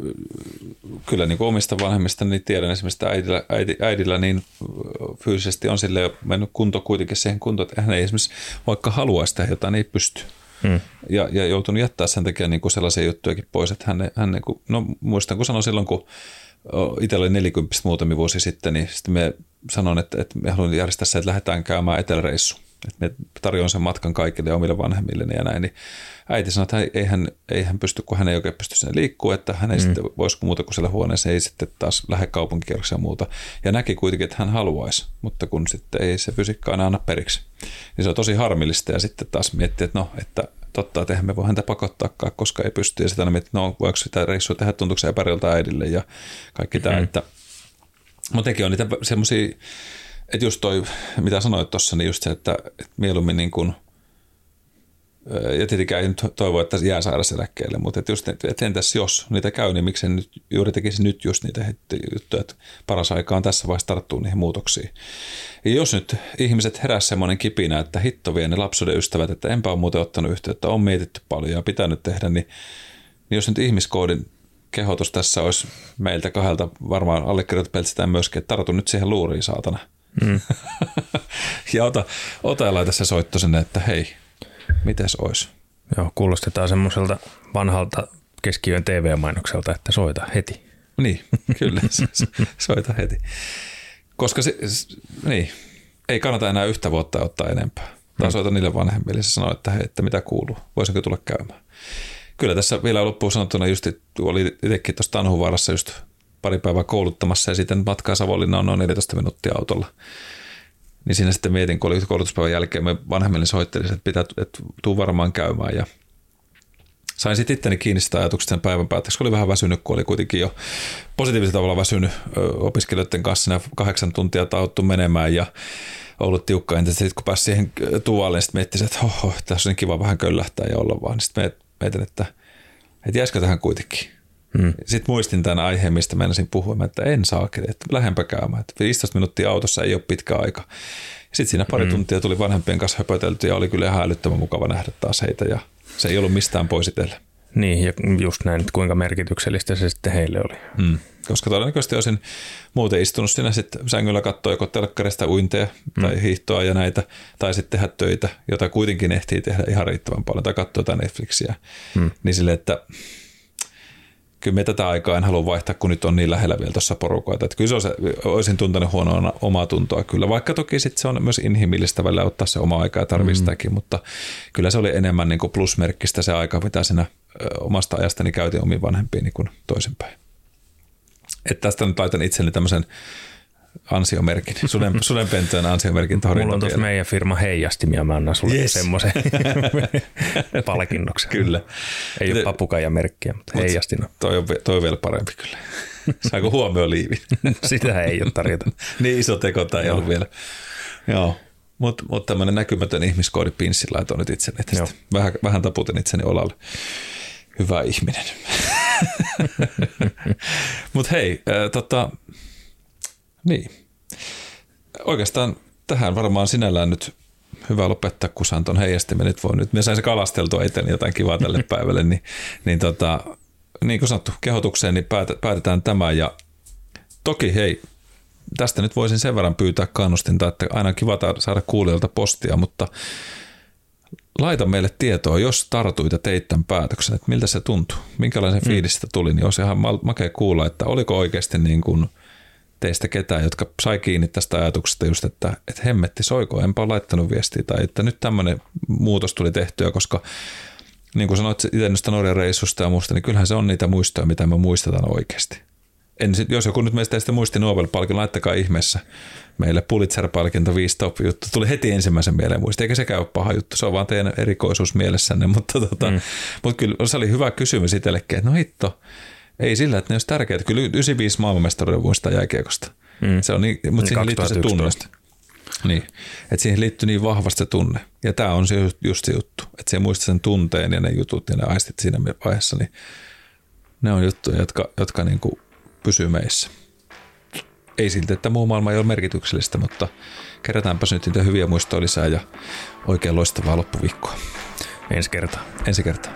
kyllä niin kuin omista vanhemmista niin tiedän esimerkiksi, että äidillä, äidi, äidillä niin fyysisesti on sille jo mennyt kunto kuitenkin siihen kuntoon, että hän ei esimerkiksi vaikka haluaisi tehdä jotain, niin ei pysty. Hmm. Ja, ja joutunut jättää sen takia niin kuin sellaisia juttujakin pois, että hän, hän niin kuin, no muistan kun sanoin silloin, kun itsellä oli 40 muutamia vuosi sitten, niin sitten me sanoin, että, että me haluan järjestää se, että lähdetään käymään eteläreissu. Että me tarjoan sen matkan kaikille omille vanhemmille ja näin, niin äiti sanoi, että ei hän, ei hän pysty, kun hän ei oikein pysty sinne liikkua, että hän ei mm. sitten voisi muuta kuin siellä huoneessa, ei sitten taas lähde kaupunkikierroksia ja muuta. Ja näki kuitenkin, että hän haluaisi, mutta kun sitten ei se fysiikka aina anna periksi. Niin se on tosi harmillista ja sitten taas miettii, että no, että totta, että eihän me voi häntä pakottaakaan, koska ei pysty. Ja sitten miettii, no voiko sitä reissua tehdä, tuntuuko se epäriltä äidille ja kaikki tämä, mm. että mutta tekin on niitä semmoisia, että just toi, mitä sanoit tuossa, niin just se, että, että mieluummin niin kuin – ja tietenkään ei nyt toivo, että jää sairauseläkkeelle, mutta että just, että entäs jos niitä käy, niin miksi nyt juuri tekisi nyt just niitä juttuja, että paras aika on tässä vaiheessa tarttua niihin muutoksiin. Ja jos nyt ihmiset heräs semmoinen kipinä, että hitto vie ne lapsuuden ystävät, että enpä ole muuten ottanut yhteyttä, on mietitty paljon ja pitänyt tehdä, niin, niin jos nyt ihmiskoodin kehotus tässä olisi meiltä kahdelta varmaan allekirjoitettu peltsitään myöskin, että tartu nyt siihen luuriin saatana. Mm. *laughs* ja ota, ota ja laita se soitto sinne, että hei, mites ois? Joo, kuulostetaan semmoiselta vanhalta keskiön TV-mainokselta, että soita heti. Niin, kyllä, *laughs* soita heti. Koska se, niin, ei kannata enää yhtä vuotta ottaa enempää. Tai mm. soita niille vanhemmille ja sanoo, että hei, että mitä kuuluu, voisinko tulla käymään. Kyllä tässä vielä loppuun sanottuna just oli itsekin tuossa Tanhuvaarassa just pari päivää kouluttamassa ja sitten matkaa Savonlinna on noin 14 minuuttia autolla. Niin siinä sitten mietin, kun oli koulutuspäivän jälkeen, me vanhemmille soittelin, että pitää, että tuu varmaan käymään. Ja, sain sitten itteni kiinni sitä ajatuksesta sen päivän päätteeksi, oli vähän väsynyt, kun oli kuitenkin jo positiivisella tavalla väsynyt opiskelijoiden kanssa kahdeksan tuntia tauttu menemään ja ollut tiukka entä sitten kun pääsi siihen tuvalle, niin sitten miettisin, että oho, tässä on niin kiva vähän köllähtää ja olla vaan. Sitten mietin, että, että jäisikö tähän kuitenkin. Hmm. Sitten muistin tämän aiheen, mistä menisin puhua, että en saa, että lähempä käymään. Että 15 minuuttia autossa ei ole pitkä aika. Sitten siinä pari hmm. tuntia tuli vanhempien kanssa höpötelty ja oli kyllä ihan älyttömän mukava nähdä taas heitä ja se ei ollut mistään pois itselle. Niin, ja just näin, että kuinka merkityksellistä se sitten heille oli. Hmm. Koska todennäköisesti olisin muuten istunut siinä sitten sängyllä katsoa joko telkkarista uinteja hmm. tai hiihtoa ja näitä, tai sitten tehdä töitä, jota kuitenkin ehtii tehdä ihan riittävän paljon, tai katsoa jotain Netflixiä. Hmm. Niin sille, että kyllä me tätä aikaa en halua vaihtaa, kun nyt on niin lähellä vielä tuossa porukoita. Että kyllä se olisi, olisin tuntenut huonoa omaa tuntoa kyllä, vaikka toki sitten se on myös inhimillistä välillä ottaa se oma aika ja mm. mutta kyllä se oli enemmän niin kuin plusmerkkistä se aika, mitä siinä omasta ajastani käytin omiin vanhempiin niin kuin toisinpäin. Että tästä nyt laitan itselleni tämmöisen ansiomerkin, suden, *laughs* sudenpentöön ansiomerkin Mulla on tuossa meidän firma heijastimia, mä annan sulle yes. semmoisen *laughs* palkinnoksen. Kyllä. Ei ole papukaijamerkkiä, mutta Mut heijastina. Toi on, toi on vielä parempi kyllä. *laughs* Saako huomioon liivin? Sitä ei ole tarjota. niin iso teko tämä ei ollut vielä. Joo. Mutta mut tämmöinen näkymätön ihmiskoodi pinssin laitoin nyt itselleni. Vähän, vähän taputin itseni olalle. Hyvä ihminen. Mutta hei, äh, tota, niin. Oikeastaan tähän varmaan sinällään nyt hyvä lopettaa, kun saan tuon heijastimen. Nyt voi nyt, me sain se kalasteltua itse jotain kivaa tälle *laughs* päivälle, niin, niin, tota, niin kuin sanottu, kehotukseen niin päätetään tämä ja toki hei, tästä nyt voisin sen verran pyytää kannustinta, että aina kiva saada kuulijoilta postia, mutta laita meille tietoa, jos tartuit ja teit tämän päätöksen, että miltä se tuntuu, minkälaisen mm. fiilistä tuli, niin olisi ihan makea kuulla, että oliko oikeasti niin kuin – teistä ketään, jotka sai kiinni tästä ajatuksesta just, että, että hemmetti soiko, enpä ole laittanut viestiä tai että nyt tämmöinen muutos tuli tehtyä, koska niin kuin sanoit itse noista Norjan reissusta ja muusta, niin kyllähän se on niitä muistoja, mitä me muistetaan oikeasti. En, jos joku nyt meistä teistä muisti Nobel-palkin, laittakaa ihmeessä meille Pulitzer-palkinto 5 top juttu. Tuli heti ensimmäisen mieleen muisti, eikä sekään ole paha juttu, se on vaan teidän erikoisuus mielessänne, *laughs* mutta, tota, mm. mutta kyllä se oli hyvä kysymys itsellekin, että no hitto, ei sillä, että ne olisi tärkeää. Kyllä 95 maailmanmestaruuden muistaa jääkiekosta. Mm. Se on niin, mutta niin siihen liittyy se tunne. Niin, että siihen liittyy niin vahvasti se tunne. Ja tämä on se just se juttu, että se muistaa sen tunteen ja ne jutut ja ne aistit siinä vaiheessa, niin ne on juttuja, jotka, jotka niin kuin pysyy meissä. Ei siltä, että muu maailma ei ole merkityksellistä, mutta kerätäänpä nyt niitä hyviä muistoja lisää ja oikein loistavaa loppuviikkoa. Ensi kertaa. Ensi kertaa.